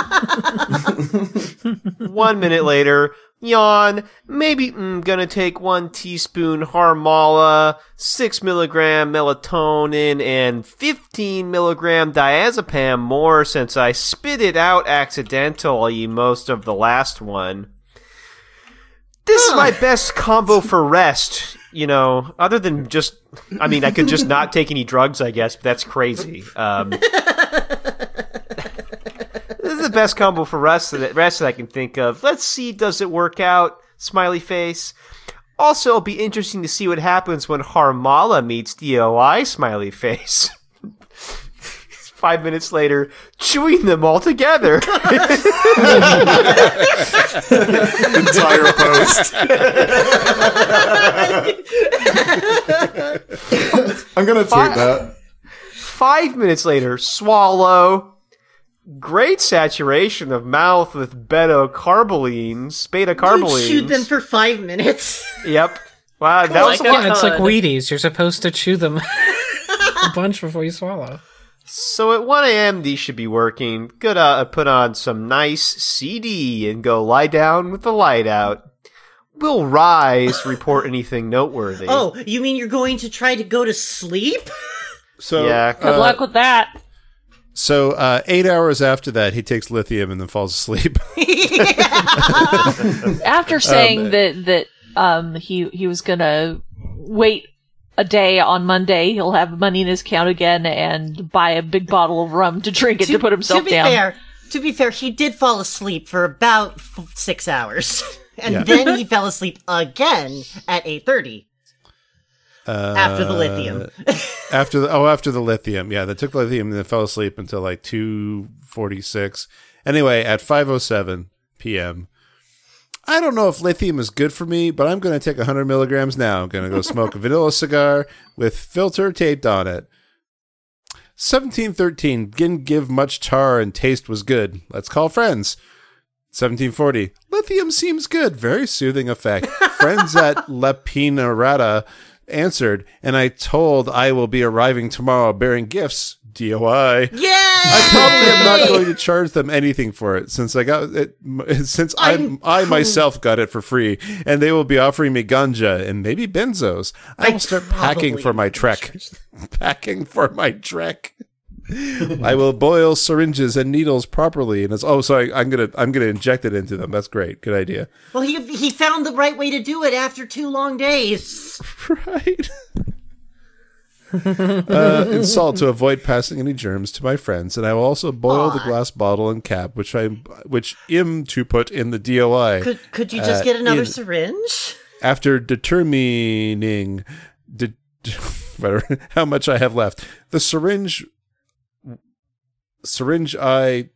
one minute later, yawn. Maybe mm, gonna take one teaspoon Harmala, six milligram melatonin, and fifteen milligram diazepam more since I spit it out accidentally most of the last one. This is my best combo for rest. You know, other than just, I mean, I could just not take any drugs, I guess, but that's crazy. Um, this is the best combo for rest that rest that I can think of. Let's see, does it work out? Smiley face. Also, it'll be interesting to see what happens when Harmala meets DOI. Smiley face. Five minutes later, chewing them all together. Entire post. I'm gonna tweet that. Five minutes later, swallow. Great saturation of mouth with beta carbolines, beta You carbolines. chewed them for five minutes. Yep. Wow, that was a Like lot. Yeah, it's like God. Wheaties. You're supposed to chew them a bunch before you swallow. So at 1 a.m., these should be working. Good, uh, put on some nice CD and go lie down with the light out. Will rise report anything noteworthy. Oh, you mean you're going to try to go to sleep? So Yeah. Good uh, luck with that. So uh, eight hours after that, he takes lithium and then falls asleep. After saying that that um he he was gonna wait a day on Monday, he'll have money in his account again and buy a big bottle of rum to drink it to, put himself to be down. fair, to be fair, he did fall asleep for about f- six hours, and Yeah. then he fell asleep again at eight thirty Uh, after the lithium. after the oh after the lithium yeah they took lithium and then fell asleep until like 246 anyway at 507 p.m i don't know if lithium is good for me but i'm going to take 100 milligrams now. I'm going to go smoke a vanilla cigar with filter taped on it. 1713 didn't give much tar and taste was good. Let's call friends. 1740 lithium seems good. Very soothing effect. Friends at la pinarata answered and i told i will be arriving tomorrow bearing gifts doi Yeah, I probably am not going to charge them anything for it since I got it since I I'm I myself got it for free and they will be offering me ganja and maybe benzos. I will start packing for my trek. packing for my trek. I will boil syringes and needles properly and it's oh sorry I'm gonna I'm gonna inject it into them. That's great. Good idea. Well, he he found the right way to do it after two long days. right? uh, and salt to avoid passing any germs to my friends, and I will also boil the glass bottle and cap, which I which am to put in the DOI Could could you just Uh, get another in- syringe? after determining de- whatever, how much I have left. The syringe syringe I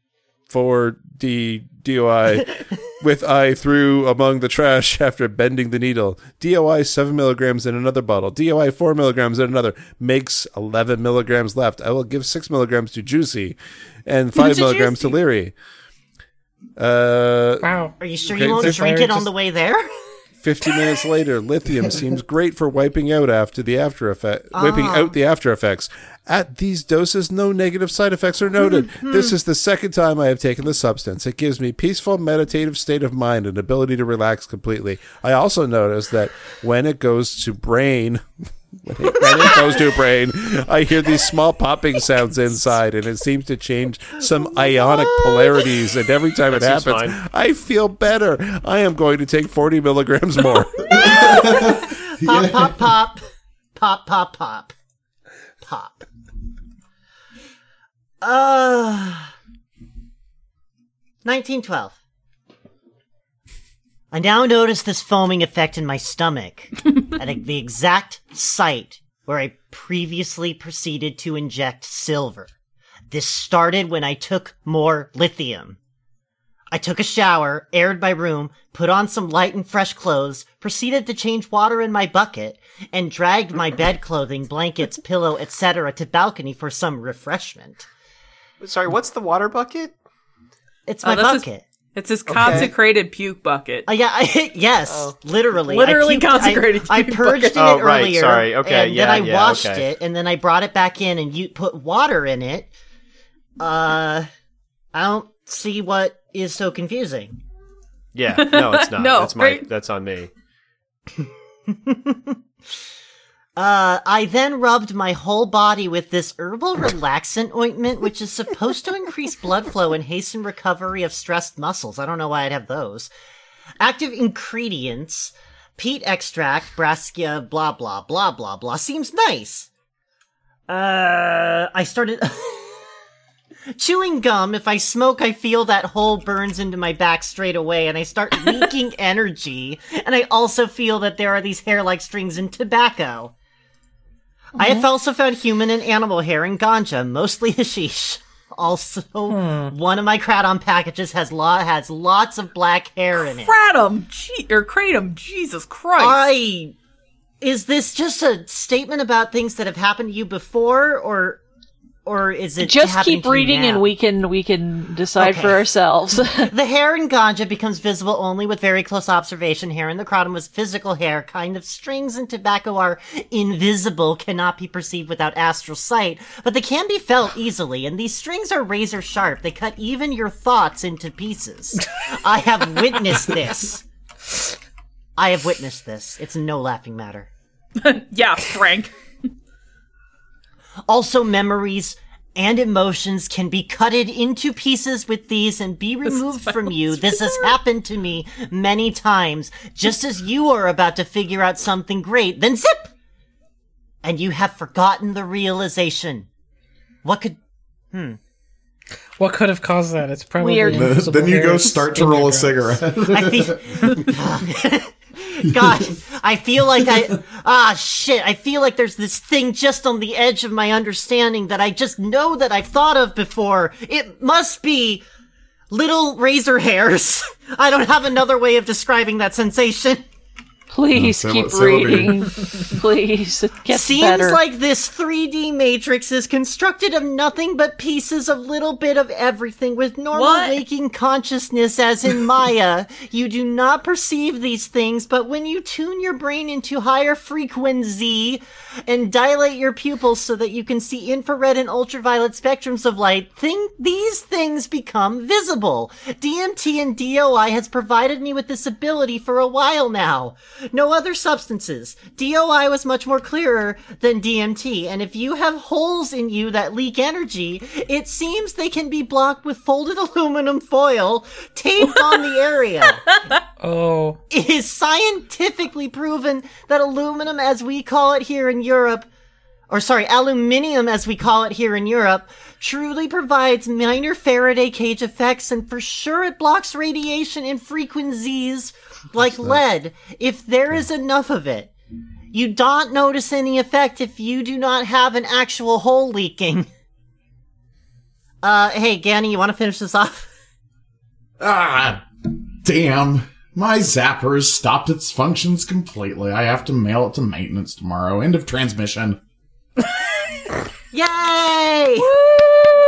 for the DOI with I threw among the trash after bending the needle. DOI seven milligrams in another bottle. DOI four milligrams in another makes eleven milligrams left. I will give six milligrams to Juicy and five To milligrams to Juicy. Leary. Uh, Wow. Are you sure Okay, you won't drink it on just- the way there? 50 minutes later, lithium seems great for wiping out after the after effect, wiping ah. out the after effects. At these doses, no negative side effects are noted. this is the second time I have taken the substance. It gives me peaceful, meditative state of mind and ability to relax completely. I also notice that when it goes to brain, when it, goes to brain, I hear these small popping sounds inside, and it seems to change some ionic polarities. And every time it That happens, fine. I feel better. I am going to take 40 milligrams more. Pop, pop, pop, pop, pop, pop, pop. Uh, 1912. I now notice this foaming effect in my stomach at the exact site where I previously proceeded to inject silver. This started when I took more lithium. I took a shower, aired my room, put on some light and fresh clothes, proceeded to change water in my bucket, and dragged my bed clothing, blankets, pillow, etc. to balcony for some refreshment. Sorry, what's the water bucket? It's Oh, my that's his- bucket. It's his consecrated puke bucket. Uh, yeah, I, yes, literally. Literally I puked- consecrated I, I puke purged bucket. in Oh, it right, earlier. sorry, okay, and yeah, then I yeah, washed okay. it, and then I brought it back in, and you put water in it. Uh, I don't see what is so confusing. Yeah, no, it's not. No, that's my. right? That's on me. Uh, I then rubbed my whole body with this herbal relaxant ointment, which is supposed to increase blood flow and hasten recovery of stressed muscles. I don't know why I'd have those. Active ingredients, peat extract, brassica, blah, blah, blah, blah, blah. Seems nice. Uh, I started. chewing gum, if I smoke, I feel that hole burns into my back straight away and I start leaking energy. And I also feel that there are these hair like strings in tobacco. I have mm-hmm. also found human and animal hair in ganja, mostly hashish. Also, hmm. one of my kratom packages has lo- has lots of black hair in it. Kratom, gee, or kratom, Jesus Christ! I is this just a statement about things that have happened to you before, or or is it Just keep reading, and we can we can decide Okay. for ourselves. The hair in ganja becomes visible only with very close observation. Hair in the kratom was physical hair. Kind of strings and tobacco are invisible, cannot be perceived without astral sight, but they can be felt easily. And these strings are razor sharp. They cut even your thoughts into pieces. I have witnessed this. I have witnessed this. It's no laughing matter. yeah, Frank. Also, memories and emotions can be cutted into pieces with these and be removed from you. This has happened to me many times. Just as you are about to figure out something great, then zip! And you have forgotten the realization. What could. Hmm. What could have caused that? It's probably Weird. invisible then you go start to roll a cigarette. I feel. God, I feel like I. Ah, shit. I feel like there's this thing just on the edge of my understanding that I just know that I've thought of before. It must be little razor hairs. I don't have another way of describing that sensation. Please say keep what- say what we- reading. Please, it gets Seems better. like this 3D matrix is constructed of nothing but pieces of little bit of everything with normal What? waking consciousness as in Maya. you do not perceive these things, but when you tune your brain into higher frequency and dilate your pupils so that you can see infrared and ultraviolet spectrums of light, thing- these things become visible. DMT and DOI has provided me with this ability for a while now. No other substances. DOI was much more clearer than DMT, and if you have holes in you that leak energy, it seems they can be blocked with folded aluminum foil taped on the area. Oh, It is scientifically proven that aluminum, as we call it here in Europe, or sorry, aluminium, as we call it here in Europe, truly provides minor Faraday cage effects, and for sure it blocks radiation in frequencies like lead if there is enough of it. You don't notice any effect if you do not have an actual hole leaking. Uh, hey, Ganny, you want to finish this off? ah, damn. My zapper has stopped its functions completely. I have to mail it to maintenance tomorrow. End of transmission. Yay!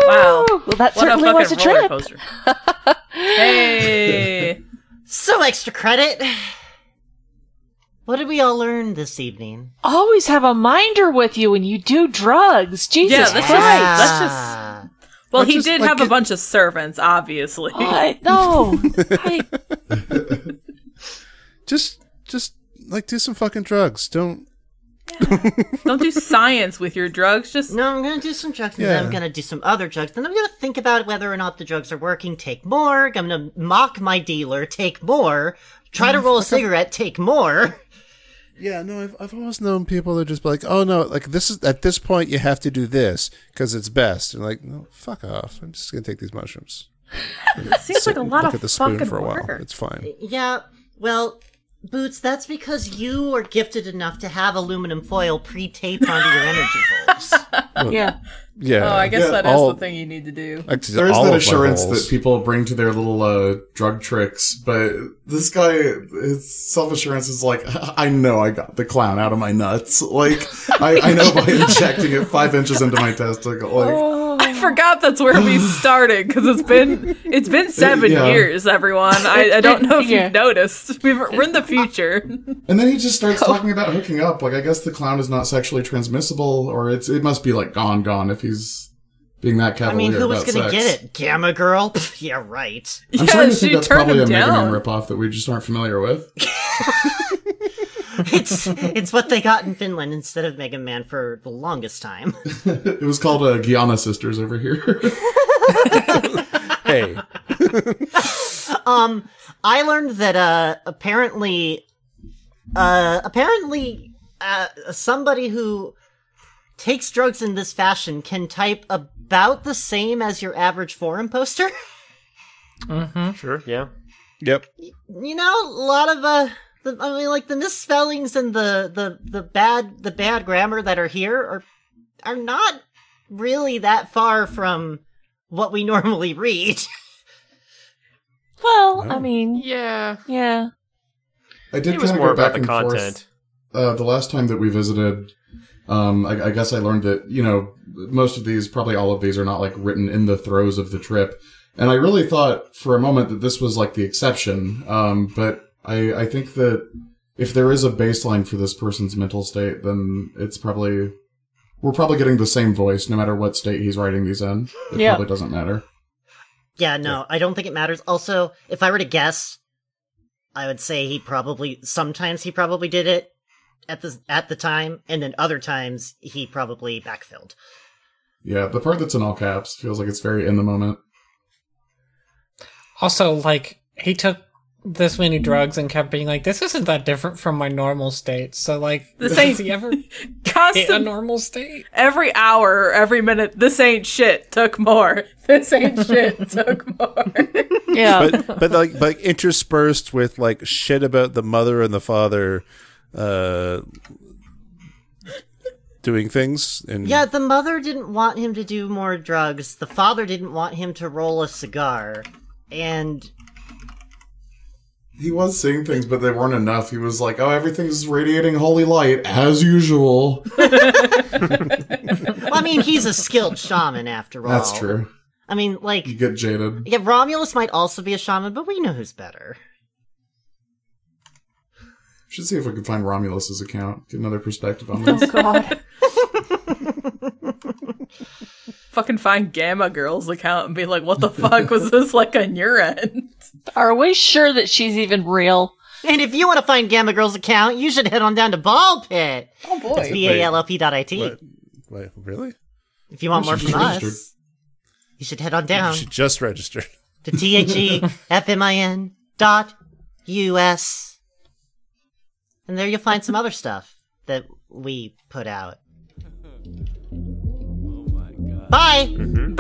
Wow. well, that What certainly fucking was a roller trip. coaster. hey. So extra credit. What did we all learn this evening? Always have a minder with you when you do drugs. Jesus Yeah, that's Christ. just- that's just-. Well, Or he just, did like, have a it- bunch of servants, obviously. I no. I, Just, just like do some fucking drugs. Don't. Don't do science with your drugs. Just No, I'm gonna do some drugs, and Yeah. then I'm gonna do some other drugs. Then I'm gonna think about whether or not the drugs are working. Take more. I'm gonna mock my dealer. Take more. Try to mm. roll a cigarette. Take more. Yeah, no, I've, I've always known people that just be like, oh no, like this is at this point you have to do this because it's best. And like, no, fuck off. I'm just gonna take these mushrooms. it seems like a lot Look of at the spoon fucking for a while. work. It's fine. Yeah. Well, Boots, that's because you are gifted enough to have aluminum foil pre-taped onto your energy holes. yeah. Yeah. Oh, I guess Yeah, that is all- the thing you need to do. Actually, There's that assurance that people bring to their little uh, drug tricks, but this guy, his self assurance is like, I know I got the clown out of my nuts. Like, I, I know by injecting it five inches into my testicle. Like, I forgot that's where we started because it's been it's been seven Yeah. years. Everyone, I, I don't know if Yeah. you've noticed. We've, we're in the future. and then he just starts oh. talking about hooking up. Like, I guess the clown is not sexually transmissible, or it's it must be like gone, gone if he's being that I cavalier mean, who was about gonna sex. get it? Gamma Girl? Pff, yeah, right. I'm yeah, starting to think that's probably a him Mega Man ripoff that we just aren't familiar with. It's it's what they got in Finland instead of Mega Man for the longest time. It was called uh, Giana Sisters over here. Hey, Um, I learned that uh apparently uh apparently uh somebody who takes drugs in this fashion can type about the same as your average forum poster. Sure, yeah. Yep. you know, a lot of uh, the, I mean, like the misspellings and the the the bad the bad grammar that are here are are not really that far from what we normally read. Well, I mean, Yeah. yeah. I did It was more go about back the and forth. content. Uh, the last time that we visited, um, I, I guess I learned that you know most of these, probably all of these, are not like written in the throes of the trip. And I really thought for a moment that this was like the exception. Um, but I, I think that if there is a baseline for this person's mental state, then it's probably we're probably getting the same voice no matter what state he's writing these in. It Yeah. probably doesn't matter. yeah, no, I don't think it matters. Also, if I were to guess, I would say he probably sometimes he probably did it at the at the time, and then other times he probably backfilled. Yeah, the part that's in all caps feels like it's very in the moment. Also, like, he took this many drugs and kept being like, this isn't that different from my normal state. So, like, This has ain't- he ever hit a normal state? every hour every minute, this ain't shit took more. This ain't shit took more. Yeah. But but like but interspersed with like shit about the mother and the father uh doing things and Yeah, the mother didn't want him to do more drugs. The father didn't want him to roll a cigar, and He was seeing things, but they weren't enough. He was like, "Oh, everything's radiating holy light as usual." well, I mean, he's a skilled shaman after all. That's true. I mean, like, You get jaded. yeah, Romulus might also be a shaman, but we know who's better. Should see if we can find Romulus's account. Get another perspective on oh, this. Oh God. Fucking find Gamma Girl's account and be like, what the fuck was this like on your end? Are we sure that she's even real? And if you want to find Gamma Girl's account, you should head on down to Ball Pit. Oh boy. B A L L P dot I T. Wait, really? If you want more You from us, you should head on down You should just register. to T H E F M I N dot U S. And there you'll find some other stuff that we put out. Mm-hmm. Bye!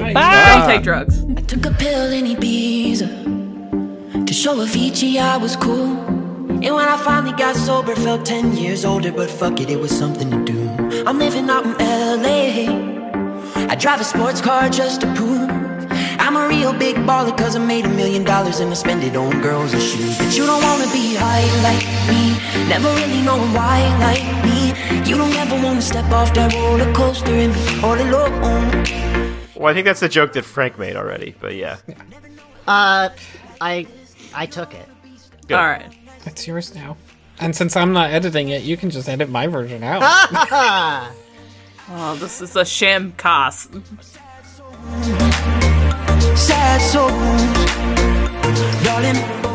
Bye! Bye. Don't take drugs. I took a pill in Ibiza to show Avicii I was cool. And when I finally got sober, felt 10 years older, but fuck it, it was something to do. I'm living out in LA. I drive a sports car just to prove I'm a real big baller, cause I made a million dollars and I spend it on girls and shoes. But you don't wanna be high like me, never really knowing why like me. You don't ever wanna step off that roller coaster and be all alone. Well, I think that's the joke that Frank made already, but yeah. Uh, I, I took it. Good. All right. It's yours now. And since I'm not editing it, you can just edit my version out. Oh, this is a sham cast sad souls, darling.